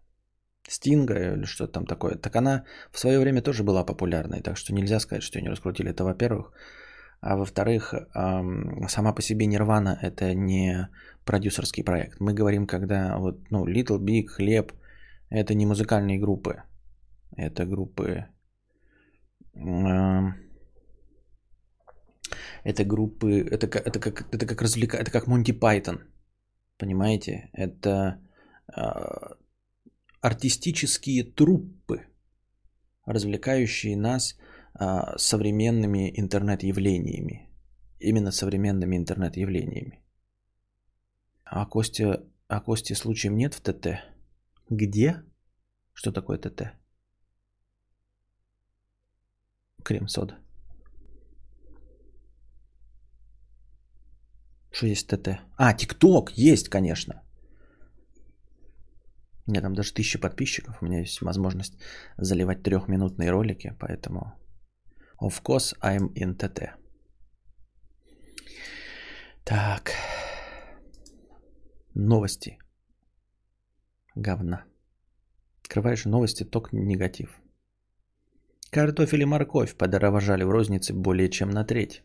Стинга или что-то там такое? Так она в свое время тоже была популярной, так что нельзя сказать, что ее не раскрутили. Это во-первых. А во-вторых, сама по себе Нирвана это не продюсерский проект. Мы говорим, когда вот, ну, Little Big, Хлеб, это не музыкальные группы. Это группы... Это группы, это, это, как, это как развлека, это как Монти Пайтон, понимаете? Это э, артистические труппы, развлекающие нас а, современными интернет-явлениями. Именно современными интернет-явлениями. А Костя, а Кости случаем нет в ТТ? Где? Что такое ТТ? Крем-сода. Что есть ТТ? А, ТикТок есть, конечно. У меня там даже тысяча подписчиков. У меня есть возможность заливать трехминутные ролики, поэтому Of course, I'm in TT. Так. Новости. Говна. Открываешь новости, ток негатив. Картофель и морковь подорожали в рознице более чем на треть.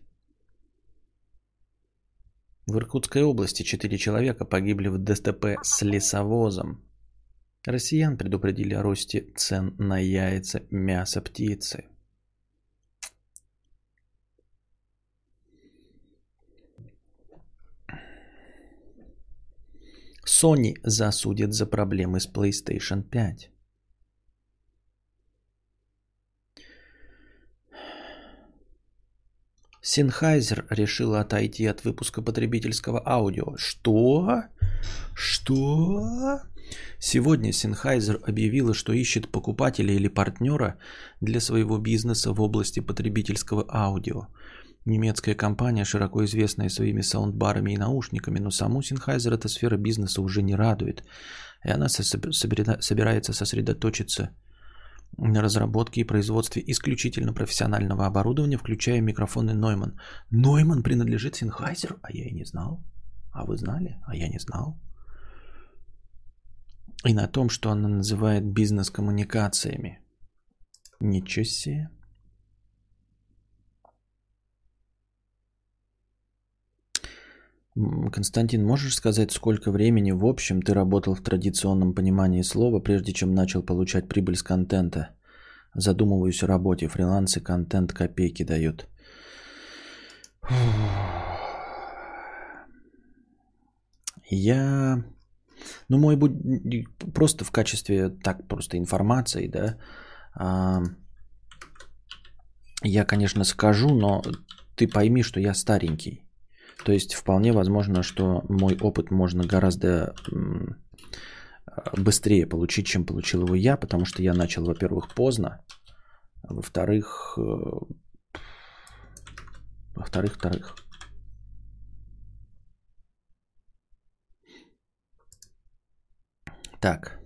В Иркутской области четыре человека погибли в ДТП с лесовозом. Россиян предупредили о росте цен на яйца, мясо, птицы. Sony засудит за проблемы с PlayStation 5. Sennheiser решила отойти от выпуска потребительского аудио. Что? Что? Сегодня Sennheiser объявила, что ищет покупателя или партнера для своего бизнеса в области потребительского аудио. Немецкая компания, широко известная своими саундбарами и наушниками, но саму Sennheiser эта сфера бизнеса уже не радует. И она собирается сосредоточиться на разработке и производстве исключительно профессионального оборудования, включая микрофоны Neumann. Neumann принадлежит Sennheiser? А я и не знал. А вы знали? А я не знал. И на том, что она называет бизнес-коммуникациями. Ничего себе. Константин, можешь сказать, сколько времени в общем ты работал в традиционном понимании слова, прежде чем начал получать прибыль с контента? Задумываюсь о работе. Фрилансы контент копейки дают. Я... Ну, мой будет просто в качестве так просто информации, да. А, я, конечно, скажу, но ты пойми, что я старенький. То есть вполне возможно, что мой опыт можно гораздо быстрее получить, чем получил его я, потому что я начал, во-первых, поздно, а во-вторых, э, во-вторых, вторых. Так.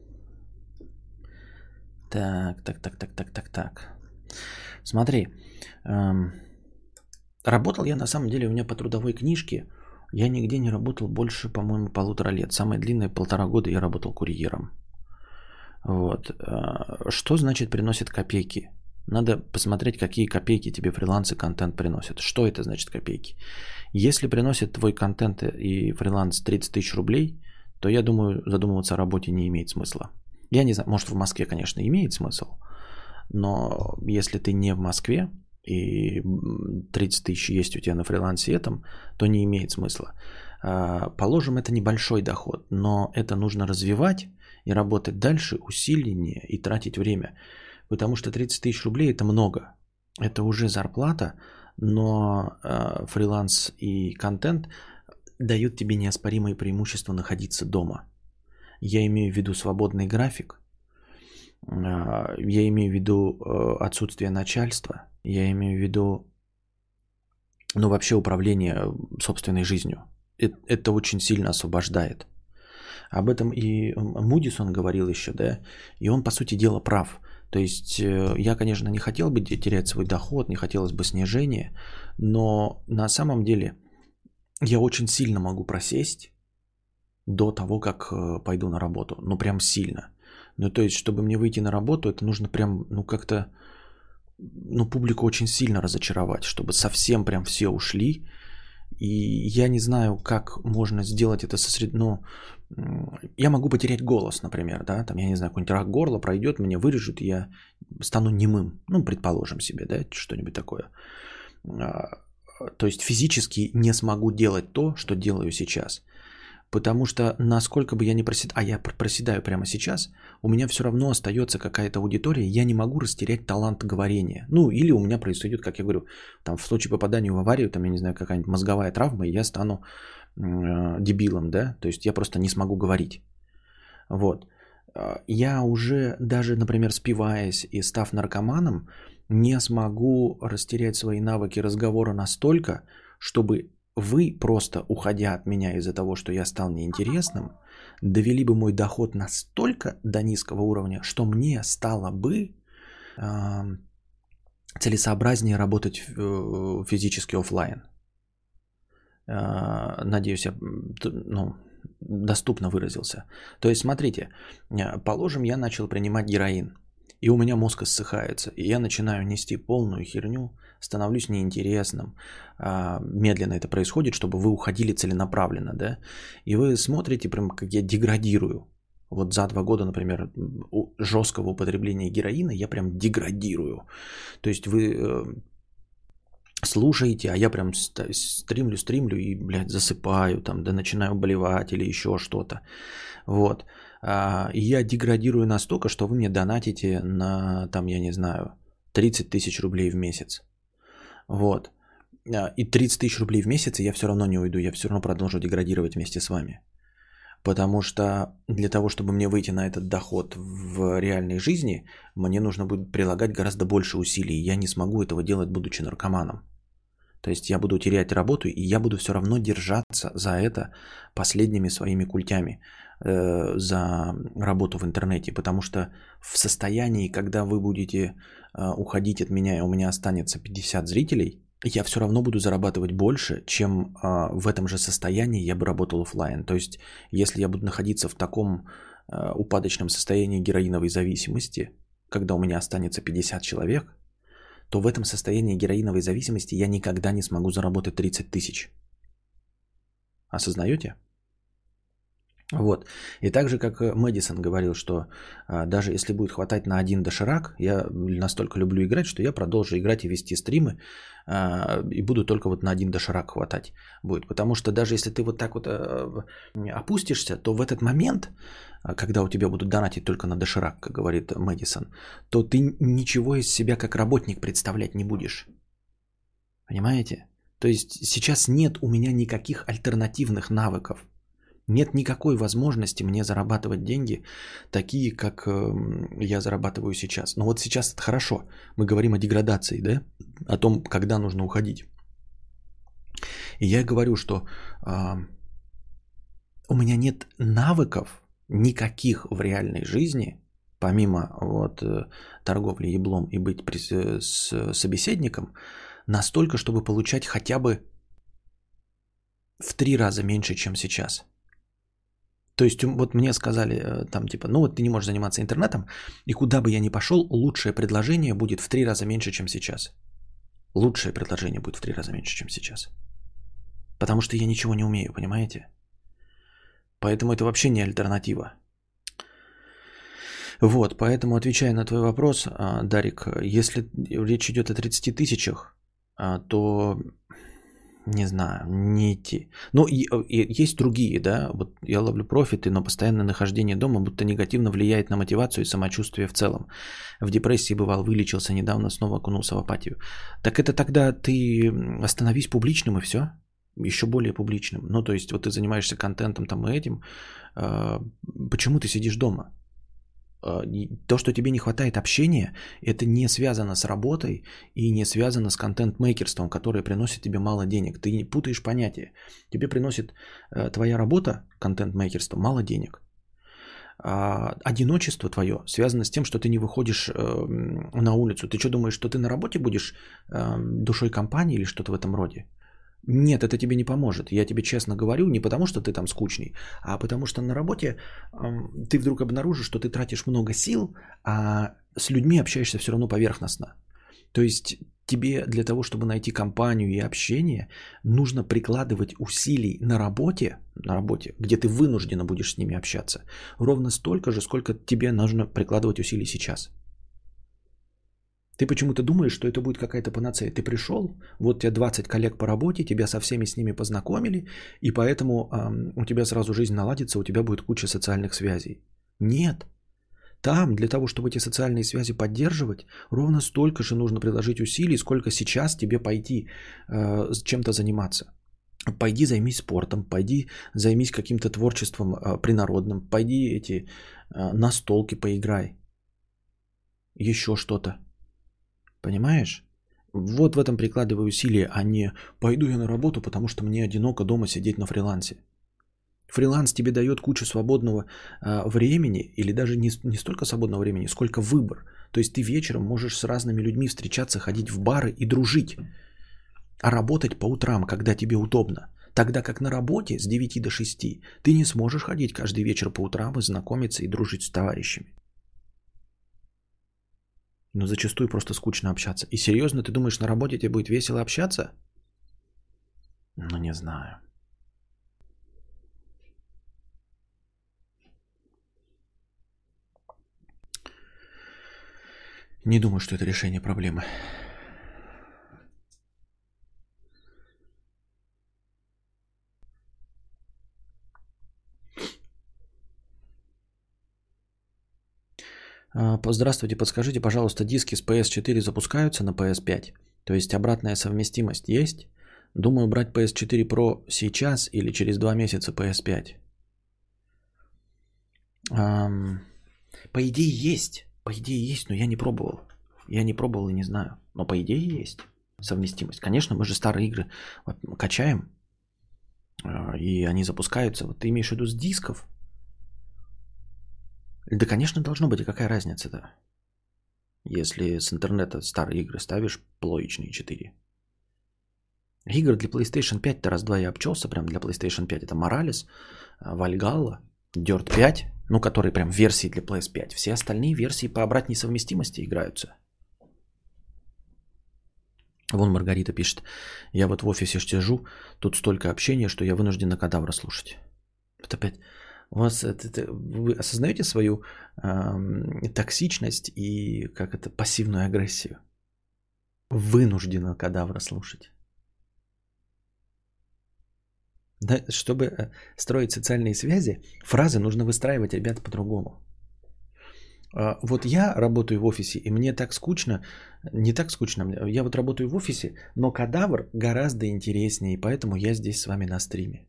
Так, так, так, так, так, так, так. Смотри. Эм, Работал я на самом деле у меня по трудовой книжке. Я нигде не работал больше, по-моему, полутора лет. Самое длинное полтора года я работал курьером. Вот. А, что значит приносит копейки? Надо посмотреть, какие копейки тебе фриланс и контент приносят. Что это значит копейки? Если приносит твой контент и фриланс 30 тысяч рублей, то я думаю, задумываться о работе не имеет смысла. Я не знаю, может в Москве, конечно, имеет смысл, но если ты не в Москве, и 30 тысяч есть у тебя на фрилансе этом, то не имеет смысла. А, положим, это небольшой доход, но это нужно развивать и работать дальше усиленнее и тратить время. Потому что 30 тысяч рублей это много. Это уже зарплата, но а, фриланс и контент дают тебе неоспоримое преимущество находиться дома. Я имею в виду свободный график, а, я имею в виду э, отсутствие начальства – я имею в виду, ну, вообще управление собственной жизнью. Это, это очень сильно освобождает. Об этом и Мудисон говорил еще, да, и он, по сути дела, прав. То есть э, я, конечно, не хотел бы терять свой доход, не хотелось бы снижения, но на самом деле я очень сильно могу просесть до того, как э, пойду на работу. Ну, прям сильно. Ну, то есть, чтобы мне выйти на работу, это нужно прям, ну, как-то ну, публику очень сильно разочаровать, чтобы совсем прям все ушли. И я не знаю, как можно сделать это сосред... Ну, я могу потерять голос, например, да, там, я не знаю, какой-нибудь рак горла пройдет, меня вырежут, я стану немым, ну, предположим себе, да, что-нибудь такое. А, то есть физически не смогу делать то, что делаю сейчас. Потому что насколько бы я не проседал, а я проседаю прямо сейчас, у меня все равно остается какая-то аудитория, я не могу растерять талант говорения. Ну, или у меня происходит, как я говорю, там в случае попадания в аварию, там, я не знаю, какая-нибудь мозговая травма, и я стану э, дебилом, да, то есть я просто не смогу говорить. Вот. А, я уже даже, например, спиваясь и став наркоманом, не смогу растерять свои навыки разговора настолько, чтобы вы просто, уходя от меня из-за того, что я стал неинтересным, довели бы мой доход настолько до низкого уровня, что мне стало бы э, целесообразнее работать э, физически офлайн. Э, надеюсь, я ну, доступно выразился. То есть, смотрите, э, положим, я начал принимать героин, и у меня мозг ссыхается, и я начинаю нести полную херню, становлюсь неинтересным. А, медленно это происходит, чтобы вы уходили целенаправленно, да? И вы смотрите, прям как я деградирую. Вот за два года, например, жесткого употребления героина я прям деградирую. То есть вы э, слушаете, а я прям стримлю, стримлю и, блядь, засыпаю, там, да начинаю болевать или еще что-то. Вот. А, и я деградирую настолько, что вы мне донатите на, там, я не знаю, 30 тысяч рублей в месяц. Вот. а, и 30 тысяч рублей в месяц, и я все равно не уйду, я все равно продолжу деградировать вместе с вами. Потому что для того, чтобы мне выйти на этот доход в реальной жизни, мне нужно будет прилагать гораздо больше усилий. Я не смогу этого делать, будучи наркоманом. То есть я буду терять работу, и я буду все равно держаться за это последними своими культями, э, за работу в интернете. Потому что в состоянии, когда вы будете э, уходить от меня, и у меня останется 50 зрителей, я все равно буду зарабатывать больше, чем э, в этом же состоянии я бы работал офлайн. То есть, если я буду находиться в таком э, упадочном состоянии героиновой зависимости, когда у меня останется 50 человек, то в этом состоянии героиновой зависимости я никогда не смогу заработать 30 тысяч. Осознаете? Вот. И так же, как Мэдисон говорил, что а, даже если будет хватать на один доширак, я настолько люблю играть, что я продолжу играть и вести стримы, а, и буду только вот на один доширак хватать будет. Потому что даже если ты вот так вот а, опустишься, то в этот момент, а, когда у тебя будут донатить только на доширак, как говорит Мэдисон, то ты ничего из себя как работник представлять не будешь. Понимаете? То есть сейчас нет у меня никаких альтернативных навыков. Нет никакой возможности мне зарабатывать деньги, такие, как э, я зарабатываю сейчас. Но вот сейчас это хорошо. Мы говорим о деградации, да? О том, когда нужно уходить. И я говорю, что э, у меня нет навыков никаких в реальной жизни, помимо вот, э, торговли еблом и быть при, с собеседником, настолько, чтобы получать хотя бы в три раза меньше, чем сейчас. То есть вот мне сказали э, там типа, ну вот ты не можешь заниматься интернетом, и куда бы я ни пошел, лучшее предложение будет в три раза меньше, чем сейчас. Лучшее предложение будет в три раза меньше, чем сейчас. Потому что я ничего не умею, понимаете? Поэтому это вообще не альтернатива. Вот, поэтому отвечая на твой вопрос, а, Дарик, если речь идет о 30 тысячах, а, то не знаю, не идти. Ну, и, и есть другие, да, вот я ловлю профиты, но постоянное нахождение дома будто негативно влияет на мотивацию и самочувствие в целом. В депрессии бывал, вылечился недавно, снова окунулся в апатию. Так это тогда ты остановись публичным и все, еще более публичным. Ну, то есть вот ты занимаешься контентом там и этим, а, почему ты сидишь дома? А, то, что тебе не хватает общения, это не связано с работой и не связано с контент-мейкерством, которое приносит тебе мало денег. Ты не путаешь понятия. Тебе приносит э, твоя работа, контент-мейкерство, мало денег. А одиночество твое связано с тем, что ты не выходишь э, на улицу. Ты что думаешь, что ты на работе будешь э, душой компании или что-то в этом роде? Нет, это тебе не поможет. Я тебе честно говорю, не потому что ты там скучный, а потому что на работе ты вдруг обнаружишь, что ты тратишь много сил, а с людьми общаешься все равно поверхностно. То есть тебе для того, чтобы найти компанию и общение, нужно прикладывать усилий на работе, на работе, где ты вынужденно будешь с ними общаться, ровно столько же, сколько тебе нужно прикладывать усилий сейчас. Ты почему-то думаешь, что это будет какая-то панацея. Ты пришел, вот у тебя 20 коллег по работе, тебя со всеми с ними познакомили, и поэтому эм, у тебя сразу жизнь наладится, у тебя будет куча социальных связей. Нет. Там, для того, чтобы эти социальные связи поддерживать, ровно столько же нужно приложить усилий, сколько сейчас тебе пойти э, чем-то заниматься. Пойди займись спортом, пойди займись каким-то творчеством э, принародным, пойди эти э, настолки поиграй. Еще что-то. Понимаешь? Вот в этом прикладываю усилия, а не пойду я на работу, потому что мне одиноко дома сидеть на фрилансе. Фриланс тебе дает кучу свободного э, времени, или даже не, не столько свободного времени, сколько выбор. То есть ты вечером можешь с разными людьми встречаться, ходить в бары и дружить. А работать по утрам, когда тебе удобно. Тогда как на работе с 9 до 6 ты не сможешь ходить каждый вечер по утрам и знакомиться и дружить с товарищами. Но зачастую просто скучно общаться. И серьезно, ты думаешь, на работе тебе будет весело общаться? Ну, не знаю. Не думаю, что это решение проблемы. Здравствуйте, подскажите, пожалуйста, диски с PS4 запускаются на PS5? То есть обратная совместимость есть. Думаю, брать PS4 Pro сейчас или через два месяца PS5. Эм, по идее есть. По идее есть, но я не пробовал. Я не пробовал и не знаю. Но по идее есть совместимость. Конечно, мы же старые игры качаем, а, и они запускаются. Вот ты имеешь в виду с дисков? Да, конечно, должно быть. И какая разница-то? Если с интернета старые игры ставишь, плоечные 4. Игры для PlayStation 5-то раз-два я обчелся прям для PlayStation 5. Это Morales, Valhalla, Dirt 5, ну, которые прям версии для PS5. Все остальные версии по обратной совместимости играются. Вон Маргарита пишет. Я вот в офисе сижу, тут столько общения, что я вынужден на кадавра слушать. Вот опять. У вас это, это, вы осознаете свою э, токсичность и как это пассивную агрессию? Вынуждена кадавра слушать. Да, чтобы э, строить социальные связи, фразы нужно выстраивать, ребята, по-другому. А, вот я работаю в офисе, и мне так скучно, не так скучно, я вот работаю в офисе, но кадавр гораздо интереснее, и поэтому я здесь с вами на стриме.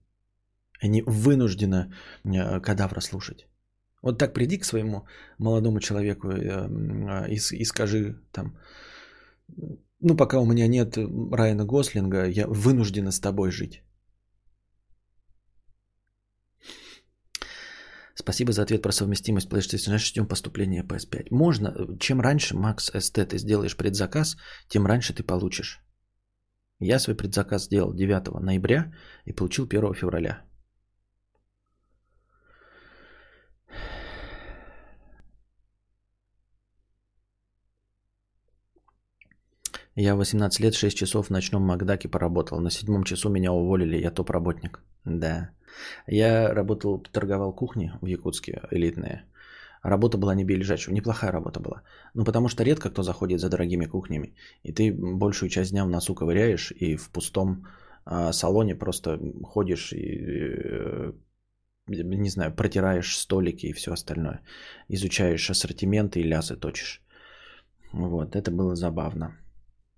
Они вынуждены э, кадавра слушать. Вот так приди к своему молодому человеку э, и, скажи там, ну пока у меня нет Райана Гослинга, я вынуждена с тобой жить. Спасибо за ответ про совместимость PlayStation. Значит, ждем поступления PS5. Можно, чем раньше, Max ST, ты сделаешь предзаказ, тем раньше ты получишь. Я свой предзаказ сделал 9 ноября и получил 1 февраля. Я 18 лет, 6 часов в ночном Макдаке поработал. На седьмом часу меня уволили, я топ-работник. Да. Я работал, торговал кухней в Якутске, элитные. Работа была не бей лежачего, неплохая работа была. Ну, потому что редко кто заходит за дорогими кухнями. И ты большую часть дня в носу ковыряешь, и в пустом э, салоне просто ходишь и, э, не знаю, протираешь столики и все остальное. Изучаешь ассортименты и лясы точишь. Вот, это было забавно.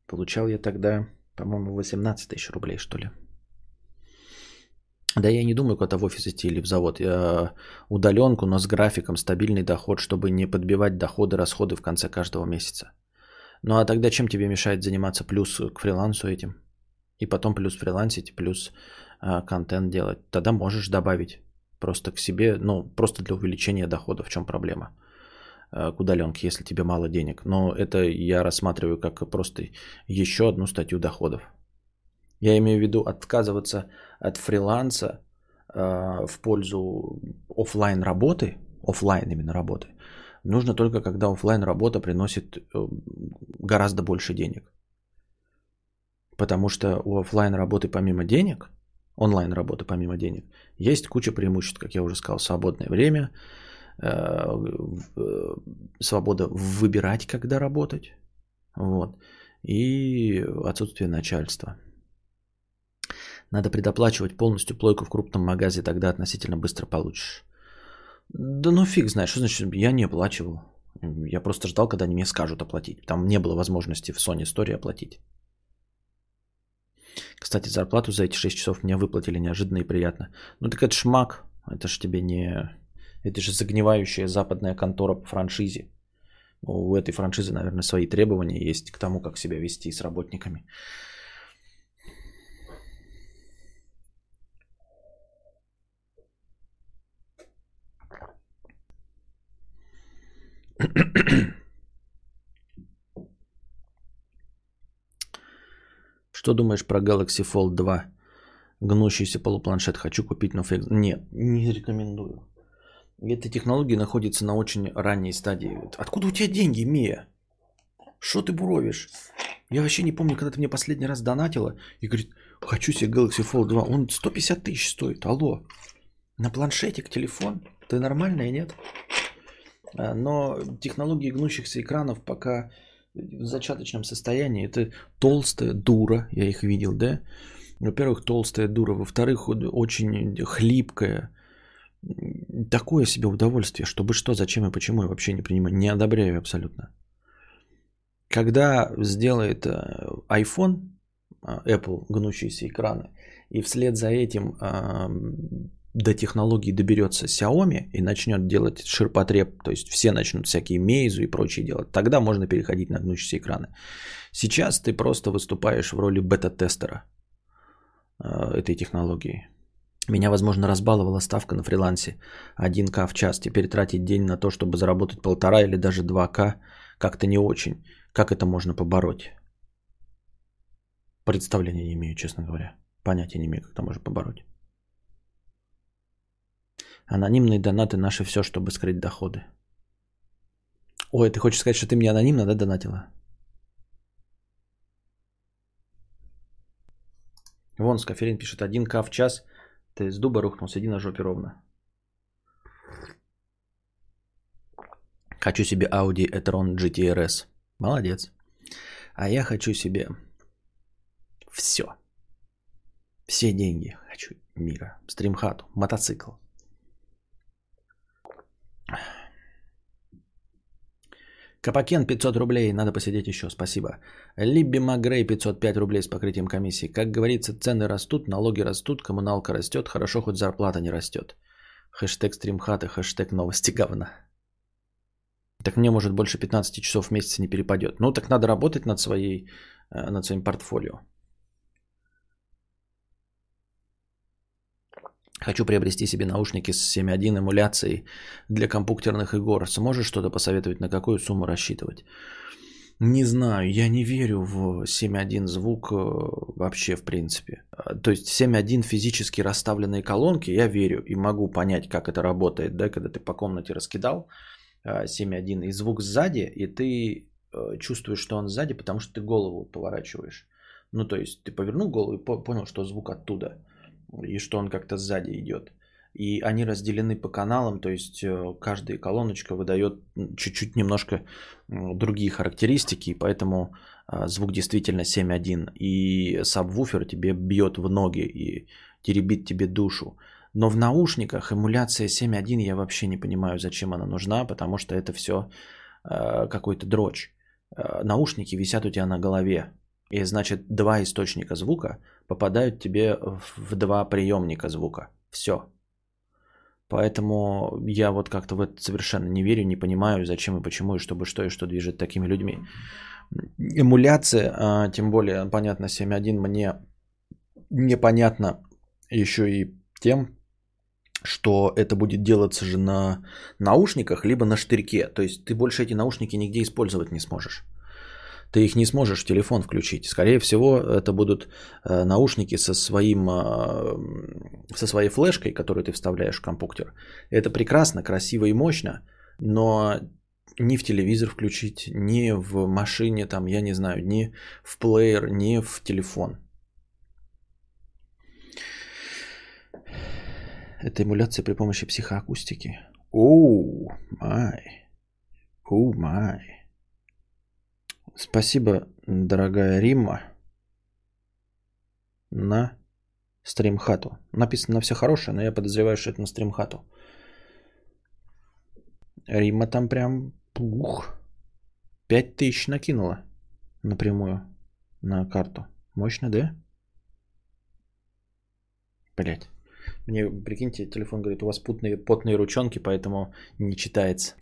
Получал я тогда, по-моему, 18 тысяч рублей, что ли. Да я не думаю куда-то в офис идти или в завод. Я удаленку, но с графиком, стабильный доход, чтобы не подбивать доходы, расходы в конце каждого месяца. Ну а тогда чем тебе мешает заниматься плюс к фрилансу этим? И потом плюс фрилансить, плюс э, контент делать. Тогда можешь добавить просто к себе, ну просто для увеличения дохода. В чем проблема? Э, к удаленке, если тебе мало денег. Но это я рассматриваю как просто еще одну статью доходов. Я имею в виду отказываться от фриланса э, в пользу офлайн работы, офлайн именно работы, нужно только когда офлайн работа приносит э, гораздо больше денег. Потому что у офлайн работы помимо денег, онлайн работы помимо денег, есть куча преимуществ, как я уже сказал, свободное время, свобода выбирать, когда работать, вот, и отсутствие начальства. Надо предоплачивать полностью плойку в крупном магазе, тогда относительно быстро получишь. Да ну фиг знаешь, что значит я не оплачивал. Я просто ждал, когда они мне скажут оплатить. Там не было возможности в Sony Story оплатить. Кстати, зарплату за эти 6 часов мне выплатили неожиданно и приятно. Ну так это шмак. Это ж тебе не... Это же загнивающая западная контора по франшизе. У этой франшизы, наверное, свои требования есть к тому, как себя вести с работниками. Что думаешь про Galaxy Fold 2? Гнущийся полупланшет хочу купить, но фиг... Нет, не рекомендую. Эта технология находится на очень ранней стадии. Откуда у тебя деньги, Мия? Что ты буровишь? Я вообще не помню, когда ты мне последний раз донатила и говорит, хочу себе Galaxy Fold 2. Он 150 тысяч стоит. Алло. На планшетик, телефон? Ты нормальная, нет? А, но технологии гнущихся экранов пока в зачаточном состоянии. Это толстая дура, я их видел, да? Во-первых, толстая дура. Во-вторых, очень хлипкая. Такое себе удовольствие, чтобы что, зачем и почему я вообще не принимаю. Не одобряю абсолютно. когда сделает э, iPhone, а, Apple, гнущиеся экраны, и вслед за этим до технологий доберется Xiaomi и начнет делать ширпотреб, то есть все начнут всякие Meizu и прочие делать, тогда можно переходить на гнущиеся экраны. Сейчас ты просто выступаешь в роли бета-тестера а, этой технологии. Меня, возможно, разбаловала ставка на фрилансе 1К в час. Теперь тратить день на то, чтобы заработать полтора или даже 2К, как-то не очень. Как это можно побороть? Представления не имею, честно говоря. Понятия не имею, как это можно побороть. Анонимные донаты наши все, чтобы скрыть доходы. Ой, ты хочешь сказать, что ты мне анонимно, да, донатила? Вон, Скаферин пишет, 1К в час – ты с дуба рухнул, сиди на жопе ровно. Хочу себе Audi e-tron GT RS. Молодец. А я хочу себе все. Все деньги хочу мира. Стримхату, мотоцикл. Капакен 500 рублей, надо посидеть еще, спасибо. Либби Магрей 505 рублей с покрытием комиссии. Как говорится, цены растут, налоги растут, коммуналка растет, хорошо хоть зарплата не растет. Хэштег стримхаты, хэштег новости говна. Так мне, может, больше 15 часов в месяц не перепадет. Ну, так надо работать над, своей, э, над своим портфолио. Хочу приобрести себе наушники с 7.1 эмуляцией для компьютерных игр. Сможешь что-то посоветовать, на какую сумму рассчитывать? Не знаю, я не верю в 7.1 звук э, вообще в принципе. А, то есть 7.1 физически расставленные колонки, я верю и могу понять, как это работает, да, когда ты по комнате раскидал 7.1 а, и звук сзади, и ты э, чувствуешь, что он сзади, потому что ты голову поворачиваешь. Ну, то есть ты повернул голову и понял, что звук оттуда и что он как-то сзади идет. И они разделены по каналам, то есть э, каждая колоночка выдает чуть-чуть немножко другие характеристики, поэтому а, звук действительно 7.1. И сабвуфер тебе бьет в ноги и теребит тебе душу. Но в наушниках эмуляция 7.1 я вообще не понимаю, зачем она нужна, потому что это все а, какой-то дрочь. Наушники висят у тебя на голове. И значит, два источника звука попадают тебе в два приемника звука. Все. Поэтому я вот как-то в это совершенно не верю, не понимаю, зачем и почему, и чтобы что и что движет такими людьми. Эмуляция, а, тем более, понятно, 7.1 мне непонятно еще и тем, что это будет делаться же на наушниках, либо на штырьке. То есть ты больше эти наушники нигде использовать не сможешь ты их не сможешь в телефон включить. Скорее всего, это будут э, наушники со, своим, э, со своей флешкой, которую ты вставляешь в компьютер. Это прекрасно, красиво и мощно, но ни в телевизор включить, ни в машине, там, я не знаю, ни в плеер, ни в телефон. Это эмуляция при помощи психоакустики. Оу, май. Оу, май. Спасибо, дорогая Римма, на стримхату. Написано на все хорошее, но я подозреваю, что это на стримхату. Римма там прям ух, пять тысяч накинула напрямую на карту. Мощно, да? Блять. Мне, прикиньте, телефон говорит, у вас путные, потные ручонки, поэтому не читается.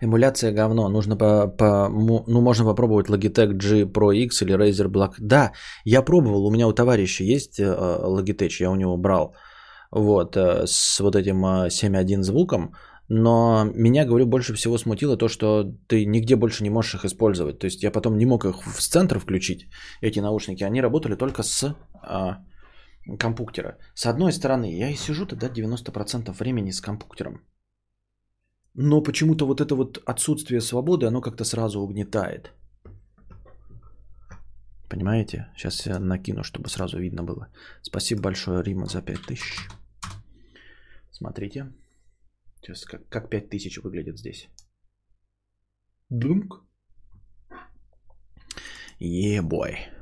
Эмуляция говно. Нужно по, по, ну, можно попробовать Logitech G Pro X или Razer Black. Да, я пробовал, у меня у товарища есть э, Logitech, я у него брал. Вот, э, с вот этим 7.1 э, звуком. Но меня, говорю, больше всего смутило то, что ты нигде больше не можешь их использовать. То есть я потом не мог их в центр включить, эти наушники. Они работали только с а, компьютера. С одной стороны, я и сижу тогда 90% времени с компьютером. Но почему-то вот это вот отсутствие свободы, оно как-то сразу угнетает. Понимаете? Сейчас я накину, чтобы сразу видно было. Спасибо большое, Рима, за 5000. Смотрите. Сейчас как, как 5000 выглядит здесь. Думк. Ебой. Yeah,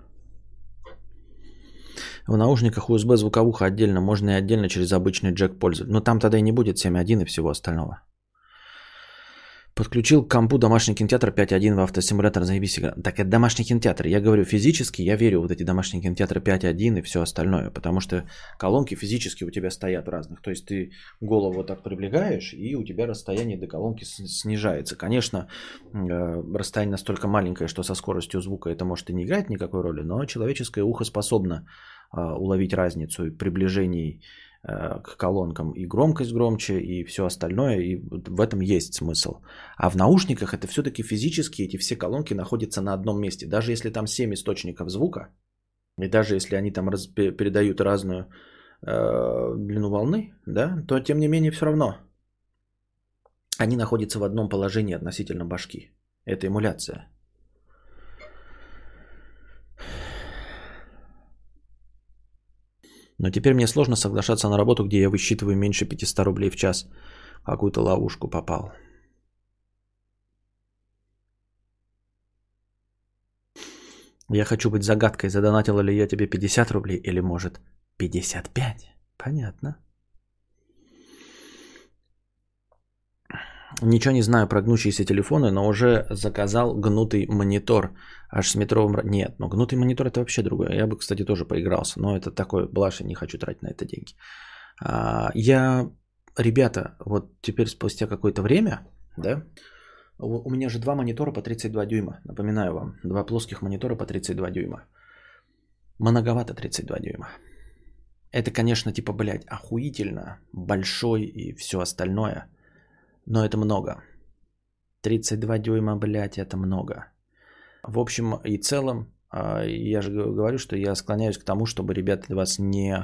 в наушниках USB звуковуха отдельно, можно и отдельно через обычный джек пользоваться. Но там тогда и не будет 7.1 и всего остального. Подключил к компу домашний кинотеатр 5.1 в автосимулятор, заебись игра. Так это домашний кинотеатр. Я говорю физически, я верю вот эти домашние кинотеатры 5.1 и все остальное, потому что колонки физически у тебя стоят разных. То есть ты голову вот так приближаешь, и у тебя расстояние до колонки снижается. Конечно, э, расстояние настолько маленькое, что со скоростью звука это может и не играть никакой роли, но человеческое ухо способно уловить разницу приближений Э, к колонкам и громкость громче, и все остальное, и в этом есть смысл. А в наушниках это все-таки физически эти все колонки находятся на одном месте. Даже если там 7 источников звука, и даже если они там раз, передают разную э, длину волны, да, то тем не менее все равно они находятся в одном положении относительно башки. Это эмуляция. Но теперь мне сложно соглашаться на работу, где я высчитываю меньше 500 рублей в час. Какую-то ловушку попал. Я хочу быть загадкой, задонатила ли я тебе 50 рублей или может 55. Понятно. Ничего не знаю про гнущиеся телефоны, но уже заказал гнутый монитор. Аж с метровым... Нет, но гнутый монитор это вообще другое. Я бы, кстати, тоже поигрался. Но это такой блаш, не хочу тратить на это деньги. А, я, ребята, вот теперь спустя какое-то время, да, у меня же два монитора по 32 дюйма. Напоминаю вам, два плоских монитора по 32 дюйма. Многовато 32 дюйма. Это, конечно, типа, блядь, охуительно, большой и все остальное – но это много. 32 дюйма, блядь, это много. В общем и целом, а, я же говорю, что я склоняюсь к тому, чтобы, ребята, вас не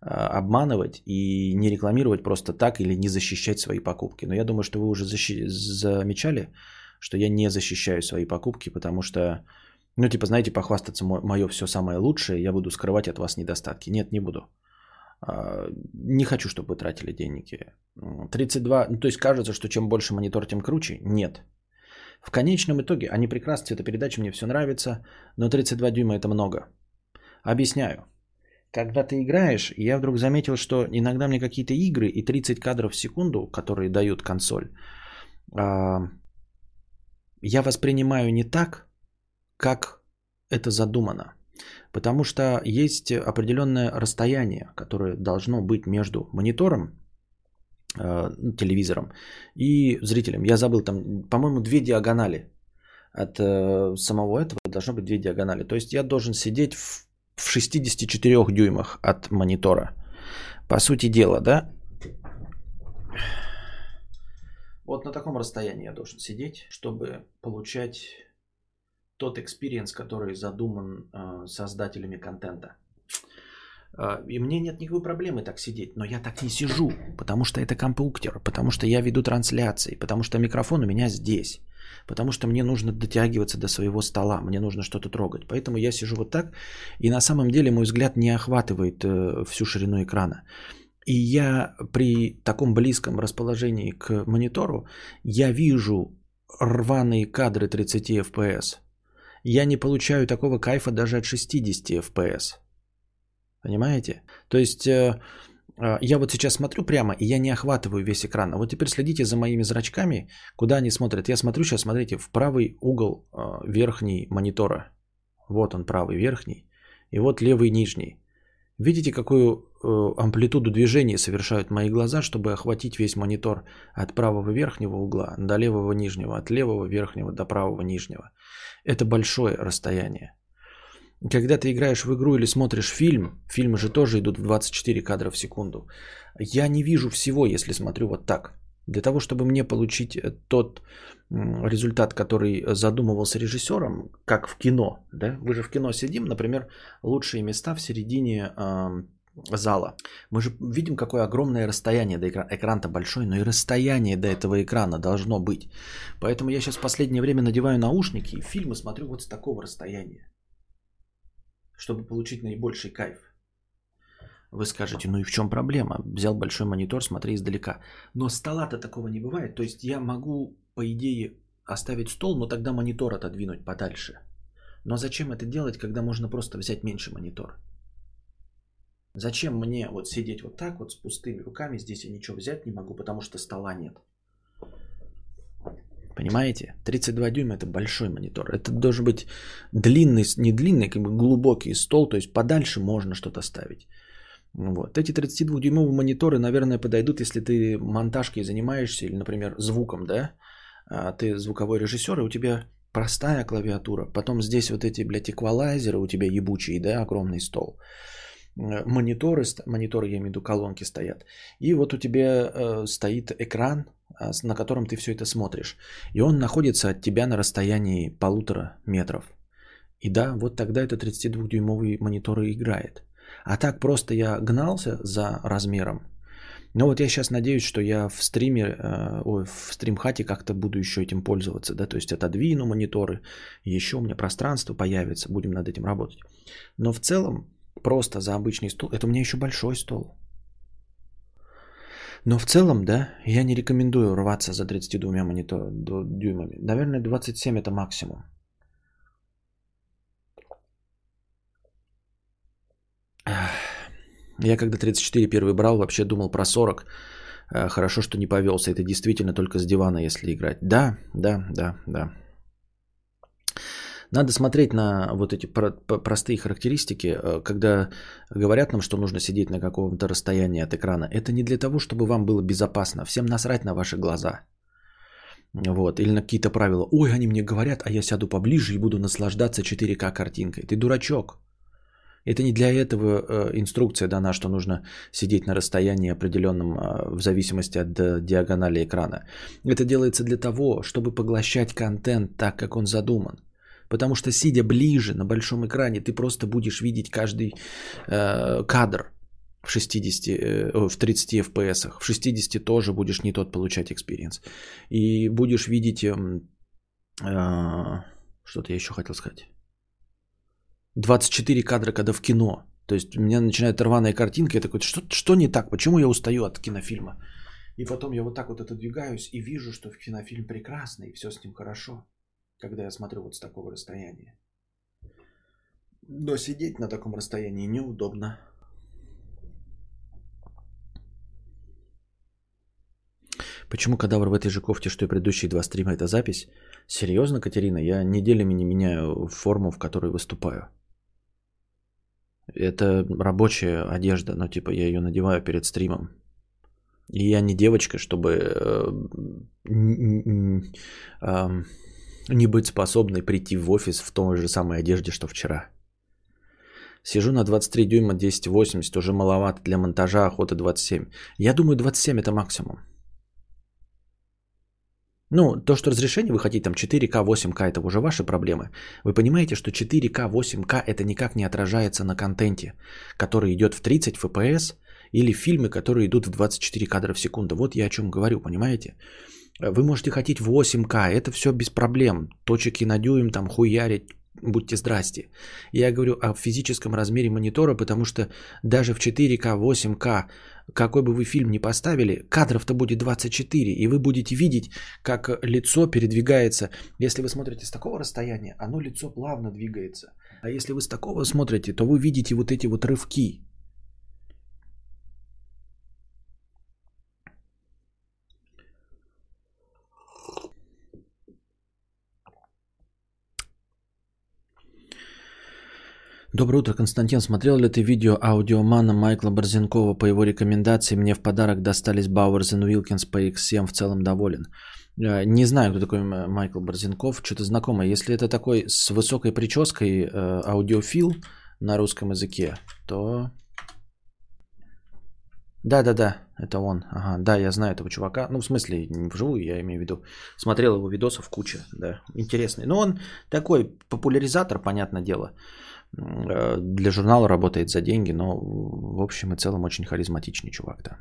а, обманывать и не рекламировать просто так или не защищать свои покупки. Но я думаю, что вы уже защи- замечали, что я не защищаю свои покупки, потому что, ну, типа, знаете, похвастаться мое все самое лучшее, я буду скрывать от вас недостатки. Нет, не буду. А, не хочу, чтобы вы тратили деньги. 32, ну, то есть кажется, что чем больше монитор, тем круче. Нет. В конечном итоге они прекрасны, цветопередача, мне все нравится, но 32 дюйма это много. Объясняю. Когда ты играешь, я вдруг заметил, что иногда мне какие-то игры и 30 кадров в секунду, которые дают консоль, а, я воспринимаю не так, как это задумано. Потому что есть определенное расстояние, которое должно быть между монитором, э, телевизором и зрителем. Я забыл, там, по-моему, две диагонали. От э, самого этого должно быть две диагонали. То есть я должен сидеть в, в 64 дюймах от монитора. По сути дела, да? Вот на таком расстоянии я должен сидеть, чтобы получать тот experience, который задуман э, создателями контента. Э, и мне нет никакой проблемы так сидеть, но я так не сижу, потому что это компьютер, потому что я веду трансляции, потому что микрофон у меня здесь, потому что мне нужно дотягиваться до своего стола, мне нужно что-то трогать. Поэтому я сижу вот так, и на самом деле мой взгляд не охватывает э, всю ширину экрана. И я при таком близком расположении к монитору, я вижу рваные кадры 30 FPS – я не получаю такого кайфа даже от 60 FPS. Понимаете? То есть э, э, я вот сейчас смотрю прямо, и я не охватываю весь экран. А вот теперь следите за моими зрачками, куда они смотрят. Я смотрю сейчас, смотрите, в правый угол э, верхний монитора. Вот он правый верхний. И вот левый нижний. Видите, какую э, амплитуду движения совершают мои глаза, чтобы охватить весь монитор от правого верхнего угла до левого нижнего, от левого верхнего до правого нижнего. Это большое расстояние. Когда ты играешь в игру или смотришь фильм, фильмы же тоже идут в 24 кадра в секунду. Я не вижу всего, если смотрю вот так. Для того, чтобы мне получить э, тот результат, который задумывался режиссером, как в кино, да, вы же в кино сидим, например, лучшие места в середине э, зала. Мы же видим, какое огромное расстояние до экрана. Экран-то большой, но и расстояние до этого экрана должно быть. Поэтому я сейчас в последнее время надеваю наушники и фильмы смотрю вот с такого расстояния, чтобы получить наибольший кайф. Вы скажете, ну и в чем проблема? Взял большой монитор, смотри издалека. Но стола-то такого не бывает. То есть я могу, по идее, оставить стол, но тогда монитор отодвинуть подальше. Но зачем это делать, когда можно просто взять меньше монитор? Зачем мне вот сидеть вот так вот с пустыми руками, здесь я ничего взять не могу, потому что стола нет. Понимаете? 32 дюйма это большой монитор. Это должен быть длинный, не длинный, как бы глубокий стол, то есть подальше можно что-то ставить. Вот. Эти 32-дюймовые мониторы, наверное, подойдут, если ты монтажкой занимаешься, или, например, звуком, да? А ты звуковой режиссер, и у тебя простая клавиатура. Потом здесь вот эти, блядь, эквалайзеры у тебя ебучие, да, огромный стол. Э, мониторы, мониторы, я имею в виду, колонки стоят. И вот у тебя э, стоит экран, а, на котором ты все это смотришь. И он находится от тебя на расстоянии полутора метров. И да, вот тогда это 32-дюймовый монитор и играет. А так просто я гнался за размером. Но вот я сейчас надеюсь, что я в стриме, э, ой, в стримхате как-то буду еще этим пользоваться, да, то есть отодвину мониторы, еще у меня пространство появится, будем над этим работать. Но в целом просто за обычный стол, это у меня еще большой стол. Но в целом, да, я не рекомендую рваться за 32 монитор, дюймами. Наверное, 27 это максимум. Я когда 34 первый брал, вообще думал про 40. Э, хорошо, что не повелся. Это действительно только с дивана, если играть. Да, да, да, да. Надо смотреть на вот эти простые характеристики, э, когда говорят нам, что нужно сидеть на каком-то расстоянии от экрана. Это не для того, чтобы вам было безопасно. Всем насрать на ваши глаза. Вот. Или на какие-то правила. Ой, они мне говорят, а я сяду поближе и буду наслаждаться 4К картинкой. Ты дурачок. Это не для этого э, инструкция дана, что нужно сидеть на расстоянии определенном э, в зависимости от э, диагонали экрана. Это делается для того, чтобы поглощать контент так, как он задуман. Потому что сидя ближе на большом экране, ты просто будешь видеть каждый э, кадр в 60, э, в 30 FPS. В 60 тоже будешь не тот получать experience. И будешь видеть... Э, э, что-то я еще хотел сказать. 24 кадра, когда в кино. То есть у меня начинает рваная картинка, я такой, что, что не так, почему я устаю от кинофильма? И потом я вот так вот отодвигаюсь и вижу, что кинофильм прекрасный, и все с ним хорошо, когда я смотрю вот с такого расстояния. Но сидеть на таком расстоянии неудобно. Почему кадавр в этой же кофте, что и предыдущие два стрима, это запись? Серьезно, Катерина? Я неделями не меняю форму, в которой выступаю. Это рабочая одежда, но типа я ее надеваю перед стримом. И я не девочка, чтобы э, не быть способной прийти в офис в той же самой одежде, что вчера. Сижу на 23 дюйма 1080, уже маловато для монтажа, охота 27. Я думаю, 27 это максимум. Ну, то, что разрешение вы хотите там 4К, 8К, это уже ваши проблемы. Вы понимаете, что 4К, 8К это никак не отражается на контенте, который идет в 30 FPS или фильмы, которые идут в 24 кадра в секунду. Вот я о чем говорю, понимаете? Вы можете хотеть 8К, это все без проблем. Точек и на дюйм, там хуярить, будьте здрасте. Я говорю о физическом размере монитора, потому что даже в 4К, 8К какой бы вы фильм ни поставили, кадров-то будет 24, и вы будете видеть, как лицо передвигается. Если вы смотрите с такого расстояния, оно лицо плавно двигается. А если вы с такого смотрите, то вы видите вот эти вот рывки. Доброе утро, Константин. Смотрел ли ты видео аудиомана Майкла Борзенкова по его рекомендации? Мне в подарок достались Bowers Wilkins по X7. В целом доволен. Э, не знаю, кто такой Майкл Борзенков. Что-то знакомое. Если это такой с высокой прической э, аудиофил на русском языке, то... Да-да-да, это он. Ага, да, я знаю этого чувака. Ну, в смысле, не вживую, я имею в виду. Смотрел его видосов куча, да, интересный. Но он такой популяризатор, понятное дело. Э, для журнала работает за деньги, но в общем и целом очень харизматичный чувак, да.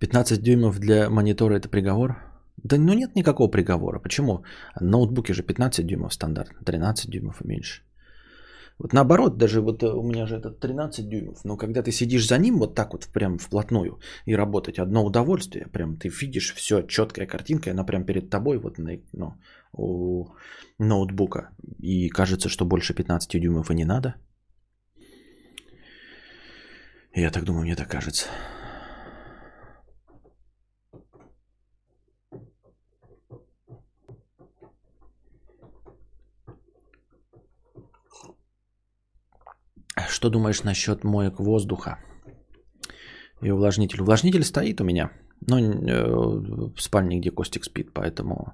«15 дюймов для монитора – это приговор?» Да ну нет никакого приговора. Почему? Ноутбуки же 15 дюймов стандарт, 13 дюймов и меньше. Вот наоборот, даже вот э, у меня же это 13 дюймов, но когда ты сидишь за ним вот так вот прям вплотную и работать, одно удовольствие, прям ты видишь все, четкая картинка, она прям перед тобой вот на, ну, у ноутбука, и кажется, что больше 15 дюймов и не надо. Я так думаю, мне так кажется. Что думаешь насчет моек воздуха и увлажнитель? Увлажнитель стоит у меня, но э, в спальне, где Костик спит, поэтому,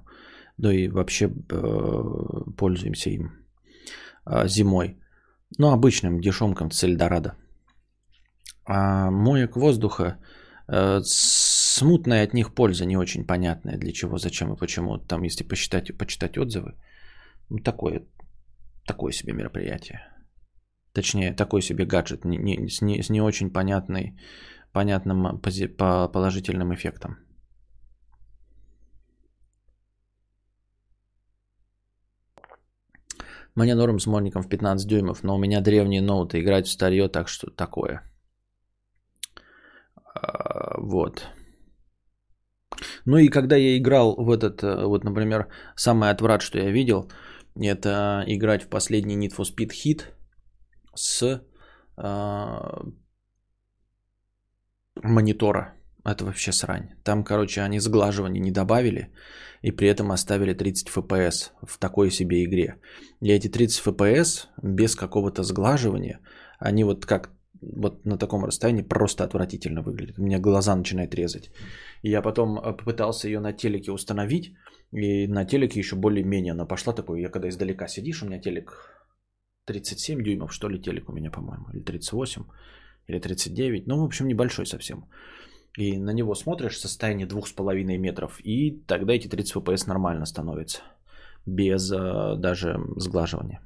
да и вообще э, пользуемся им э, зимой. Ну, обычным дешемком с Эльдорадо. А моек воздуха, смутная от них польза, не очень понятная, для чего, зачем и почему. Там, если посчитать, почитать отзывы, ну, такое, такое себе мероприятие. Точнее, такой себе гаджет не, не, с, не, с не очень понятной, понятным пози, по положительным эффектом. Мне норм с моником в 15 дюймов, но у меня древние ноуты, играть в старье, так что такое. А, вот. Ну и когда я играл в этот, э, вот, например, самый отврат, что я видел, это играть в последний Need for Speed Hit – с э, монитора. Это вообще срань. Там, короче, они сглаживания не добавили и при этом оставили 30 FPS в такой себе игре. И эти 30 FPS без какого-то сглаживания, они вот как вот на таком расстоянии просто отвратительно выглядят. У меня глаза начинают резать. И я потом э, попытался ее на телеке установить, и на телеке еще более-менее она пошла такой, я когда издалека сидишь, у меня телек 37 дюймов, что ли, телек у меня, по-моему, или 38, или 39, ну, в общем, небольшой совсем. И на него смотришь состояние 2,5 метров, и тогда эти 30 FPS нормально становятся, без э, даже сглаживания.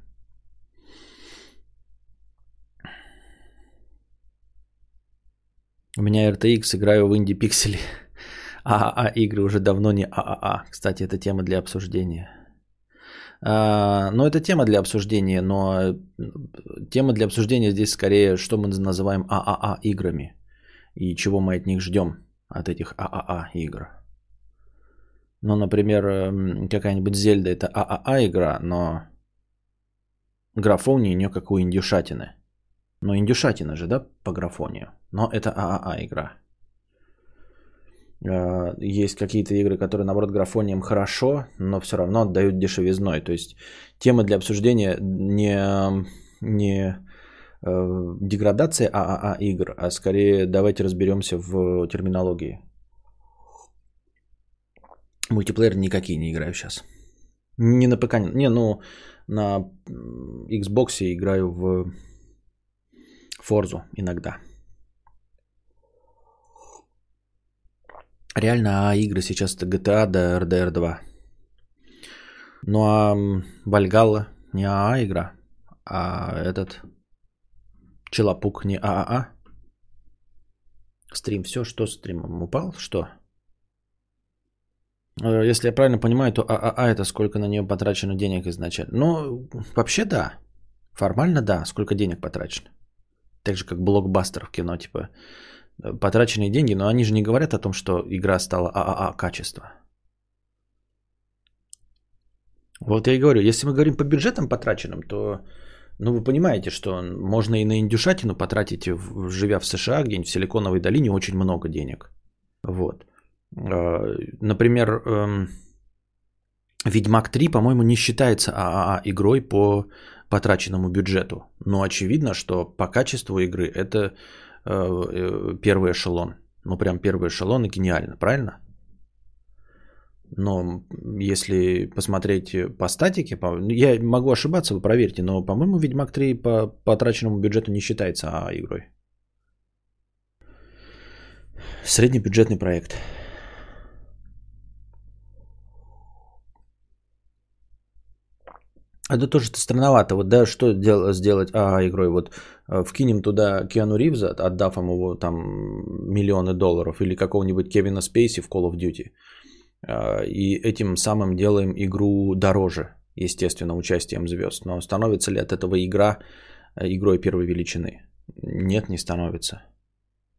У меня RTX, играю в инди пиксели. ААА игры уже давно не ААА. Кстати, это тема для обсуждения. А, но это тема для обсуждения, но тема для обсуждения здесь скорее, что мы называем ААА играми и чего мы от них ждем, от этих ААА игр. Ну, например, какая-нибудь Зельда это ААА игра, но графония у нее как у индюшатины. Но индюшатина же, да, по графонию. Но это ААА игра. А, есть какие-то игры, которые, наоборот, графонием хорошо, но все равно отдают дешевизной. То есть тема для обсуждения не, не э, деградация ААА игр, а скорее давайте разберемся в терминологии. Мультиплеер никакие не играю сейчас. Не на ПК, не, ну на Xbox играю в Forza иногда. Реально а игры сейчас это GTA да RDR 2. Ну а Вальгалла не АА игра, а этот Челопук не ААА. Стрим все, что стримом упал, что? Э, если я правильно понимаю, то ААА это сколько на нее потрачено денег изначально. Ну, вообще да. Формально да, сколько денег потрачено. Так же, как блокбастер в кино, типа потраченные деньги, но они же не говорят о том, что игра стала ААА качество. Вот я и говорю, если мы говорим по бюджетам потраченным, то ну, вы понимаете, что можно и на индюшатину потратить, живя в США, где-нибудь в Силиконовой долине, очень много денег. Вот. А, например, эм, Ведьмак 3, по-моему, не считается ААА игрой по потраченному бюджету. Но очевидно, что по качеству игры это первый эшелон. Ну, прям первый эшелон и гениально, правильно? Но если посмотреть по статике, я могу ошибаться, вы проверьте, но, по-моему, Ведьмак 3 по потраченному бюджету не считается а игрой. Среднебюджетный проект. Это тоже странновато. Вот да, что дел- сделать а, игрой? Вот э, вкинем туда Киану Ривза, отдав ему там миллионы долларов, или какого-нибудь Кевина Спейси в Call of Duty. Э, и этим самым делаем игру дороже, естественно, участием звезд. Но становится ли от этого игра э, игрой первой величины? Нет, не становится.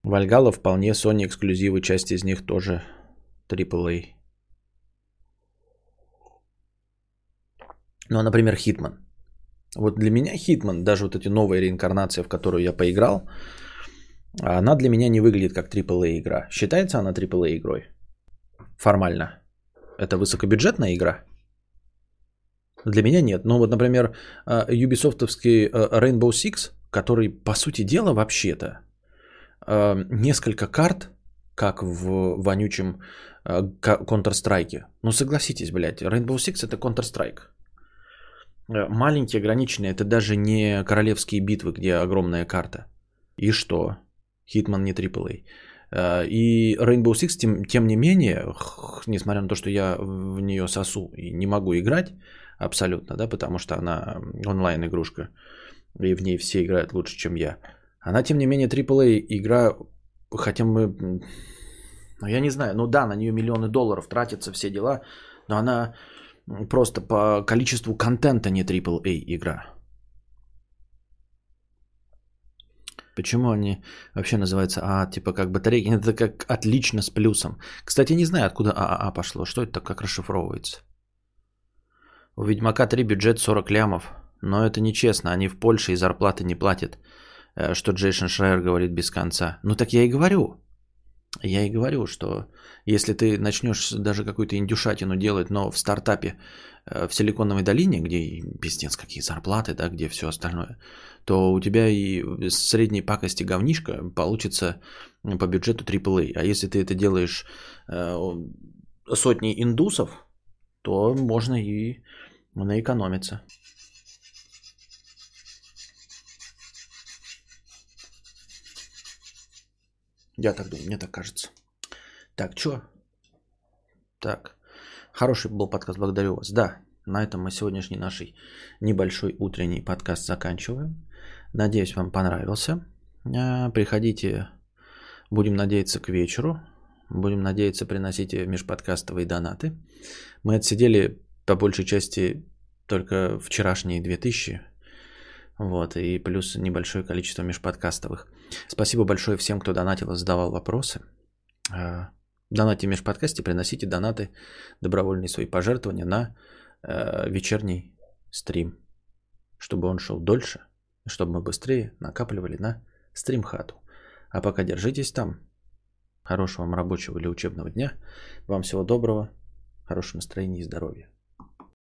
Вальгала вполне Sony эксклюзивы, часть из них тоже AAA. Ну, а, например, Хитман. Вот для меня Хитман, даже вот эти новые реинкарнации, в которую я поиграл, она для меня не выглядит как AAA игра. Считается она AAA игрой? Формально. Это высокобюджетная игра? Для меня нет. Но вот, например, а, Ubisoftовский а, Rainbow Six, который, по сути дела, вообще-то а, несколько карт, как в вонючем Counter-Strike. Ну, согласитесь, блядь, Rainbow Six это Counter-Strike. Маленькие, ограниченные, это даже не королевские битвы, где огромная карта. И что? Hitman не AAA. И Rainbow Six, тем, тем не менее, несмотря на то, что я в нее сосу и не могу играть, абсолютно, да, потому что она онлайн игрушка, и в ней все играют лучше, чем я. Она, тем не менее, AAA игра, хотя мы, ну, я не знаю, ну да, на нее миллионы долларов тратятся, все дела, но она просто по количеству контента не AAA игра. Почему они вообще называются АА, типа как батарейки? Это как отлично с плюсом. Кстати, не знаю, откуда ААА пошло. Что это, как расшифровывается? У Ведьмака 3 бюджет 40 лямов. Но это нечестно, они в Польше и зарплаты не платят. Э, что Джейсон Шрайер говорит без конца. Ну так я и говорю. Я и говорю, что если ты начнешь даже какую-то индюшатину делать, но в стартапе э, в Силиконовой долине, где пиздец какие зарплаты, да, где все остальное, то у тебя и средней пакости говнишка получится по бюджету AAA. А если ты это делаешь э, сотни индусов, то можно и наэкономиться. Я так думаю, мне так кажется. Так, что? Так, хороший был подкаст, благодарю вас. Да, на этом мы сегодняшний наш небольшой утренний подкаст заканчиваем. Надеюсь, вам понравился. А, приходите, будем надеяться к вечеру. Будем надеяться, приносите межподкастовые донаты. Мы отсидели по большей части только вчерашние 2000. Вот, и плюс небольшое количество межподкастовых. Спасибо большое всем, кто донатил и задавал вопросы. А, донатьте в межподкасте, приносите донаты, добровольные свои пожертвования на э, вечерний стрим, чтобы он шел дольше, чтобы мы быстрее накапливали на стримхату. А пока держитесь там. Хорошего вам рабочего или учебного дня. Вам всего доброго, хорошего настроения и здоровья.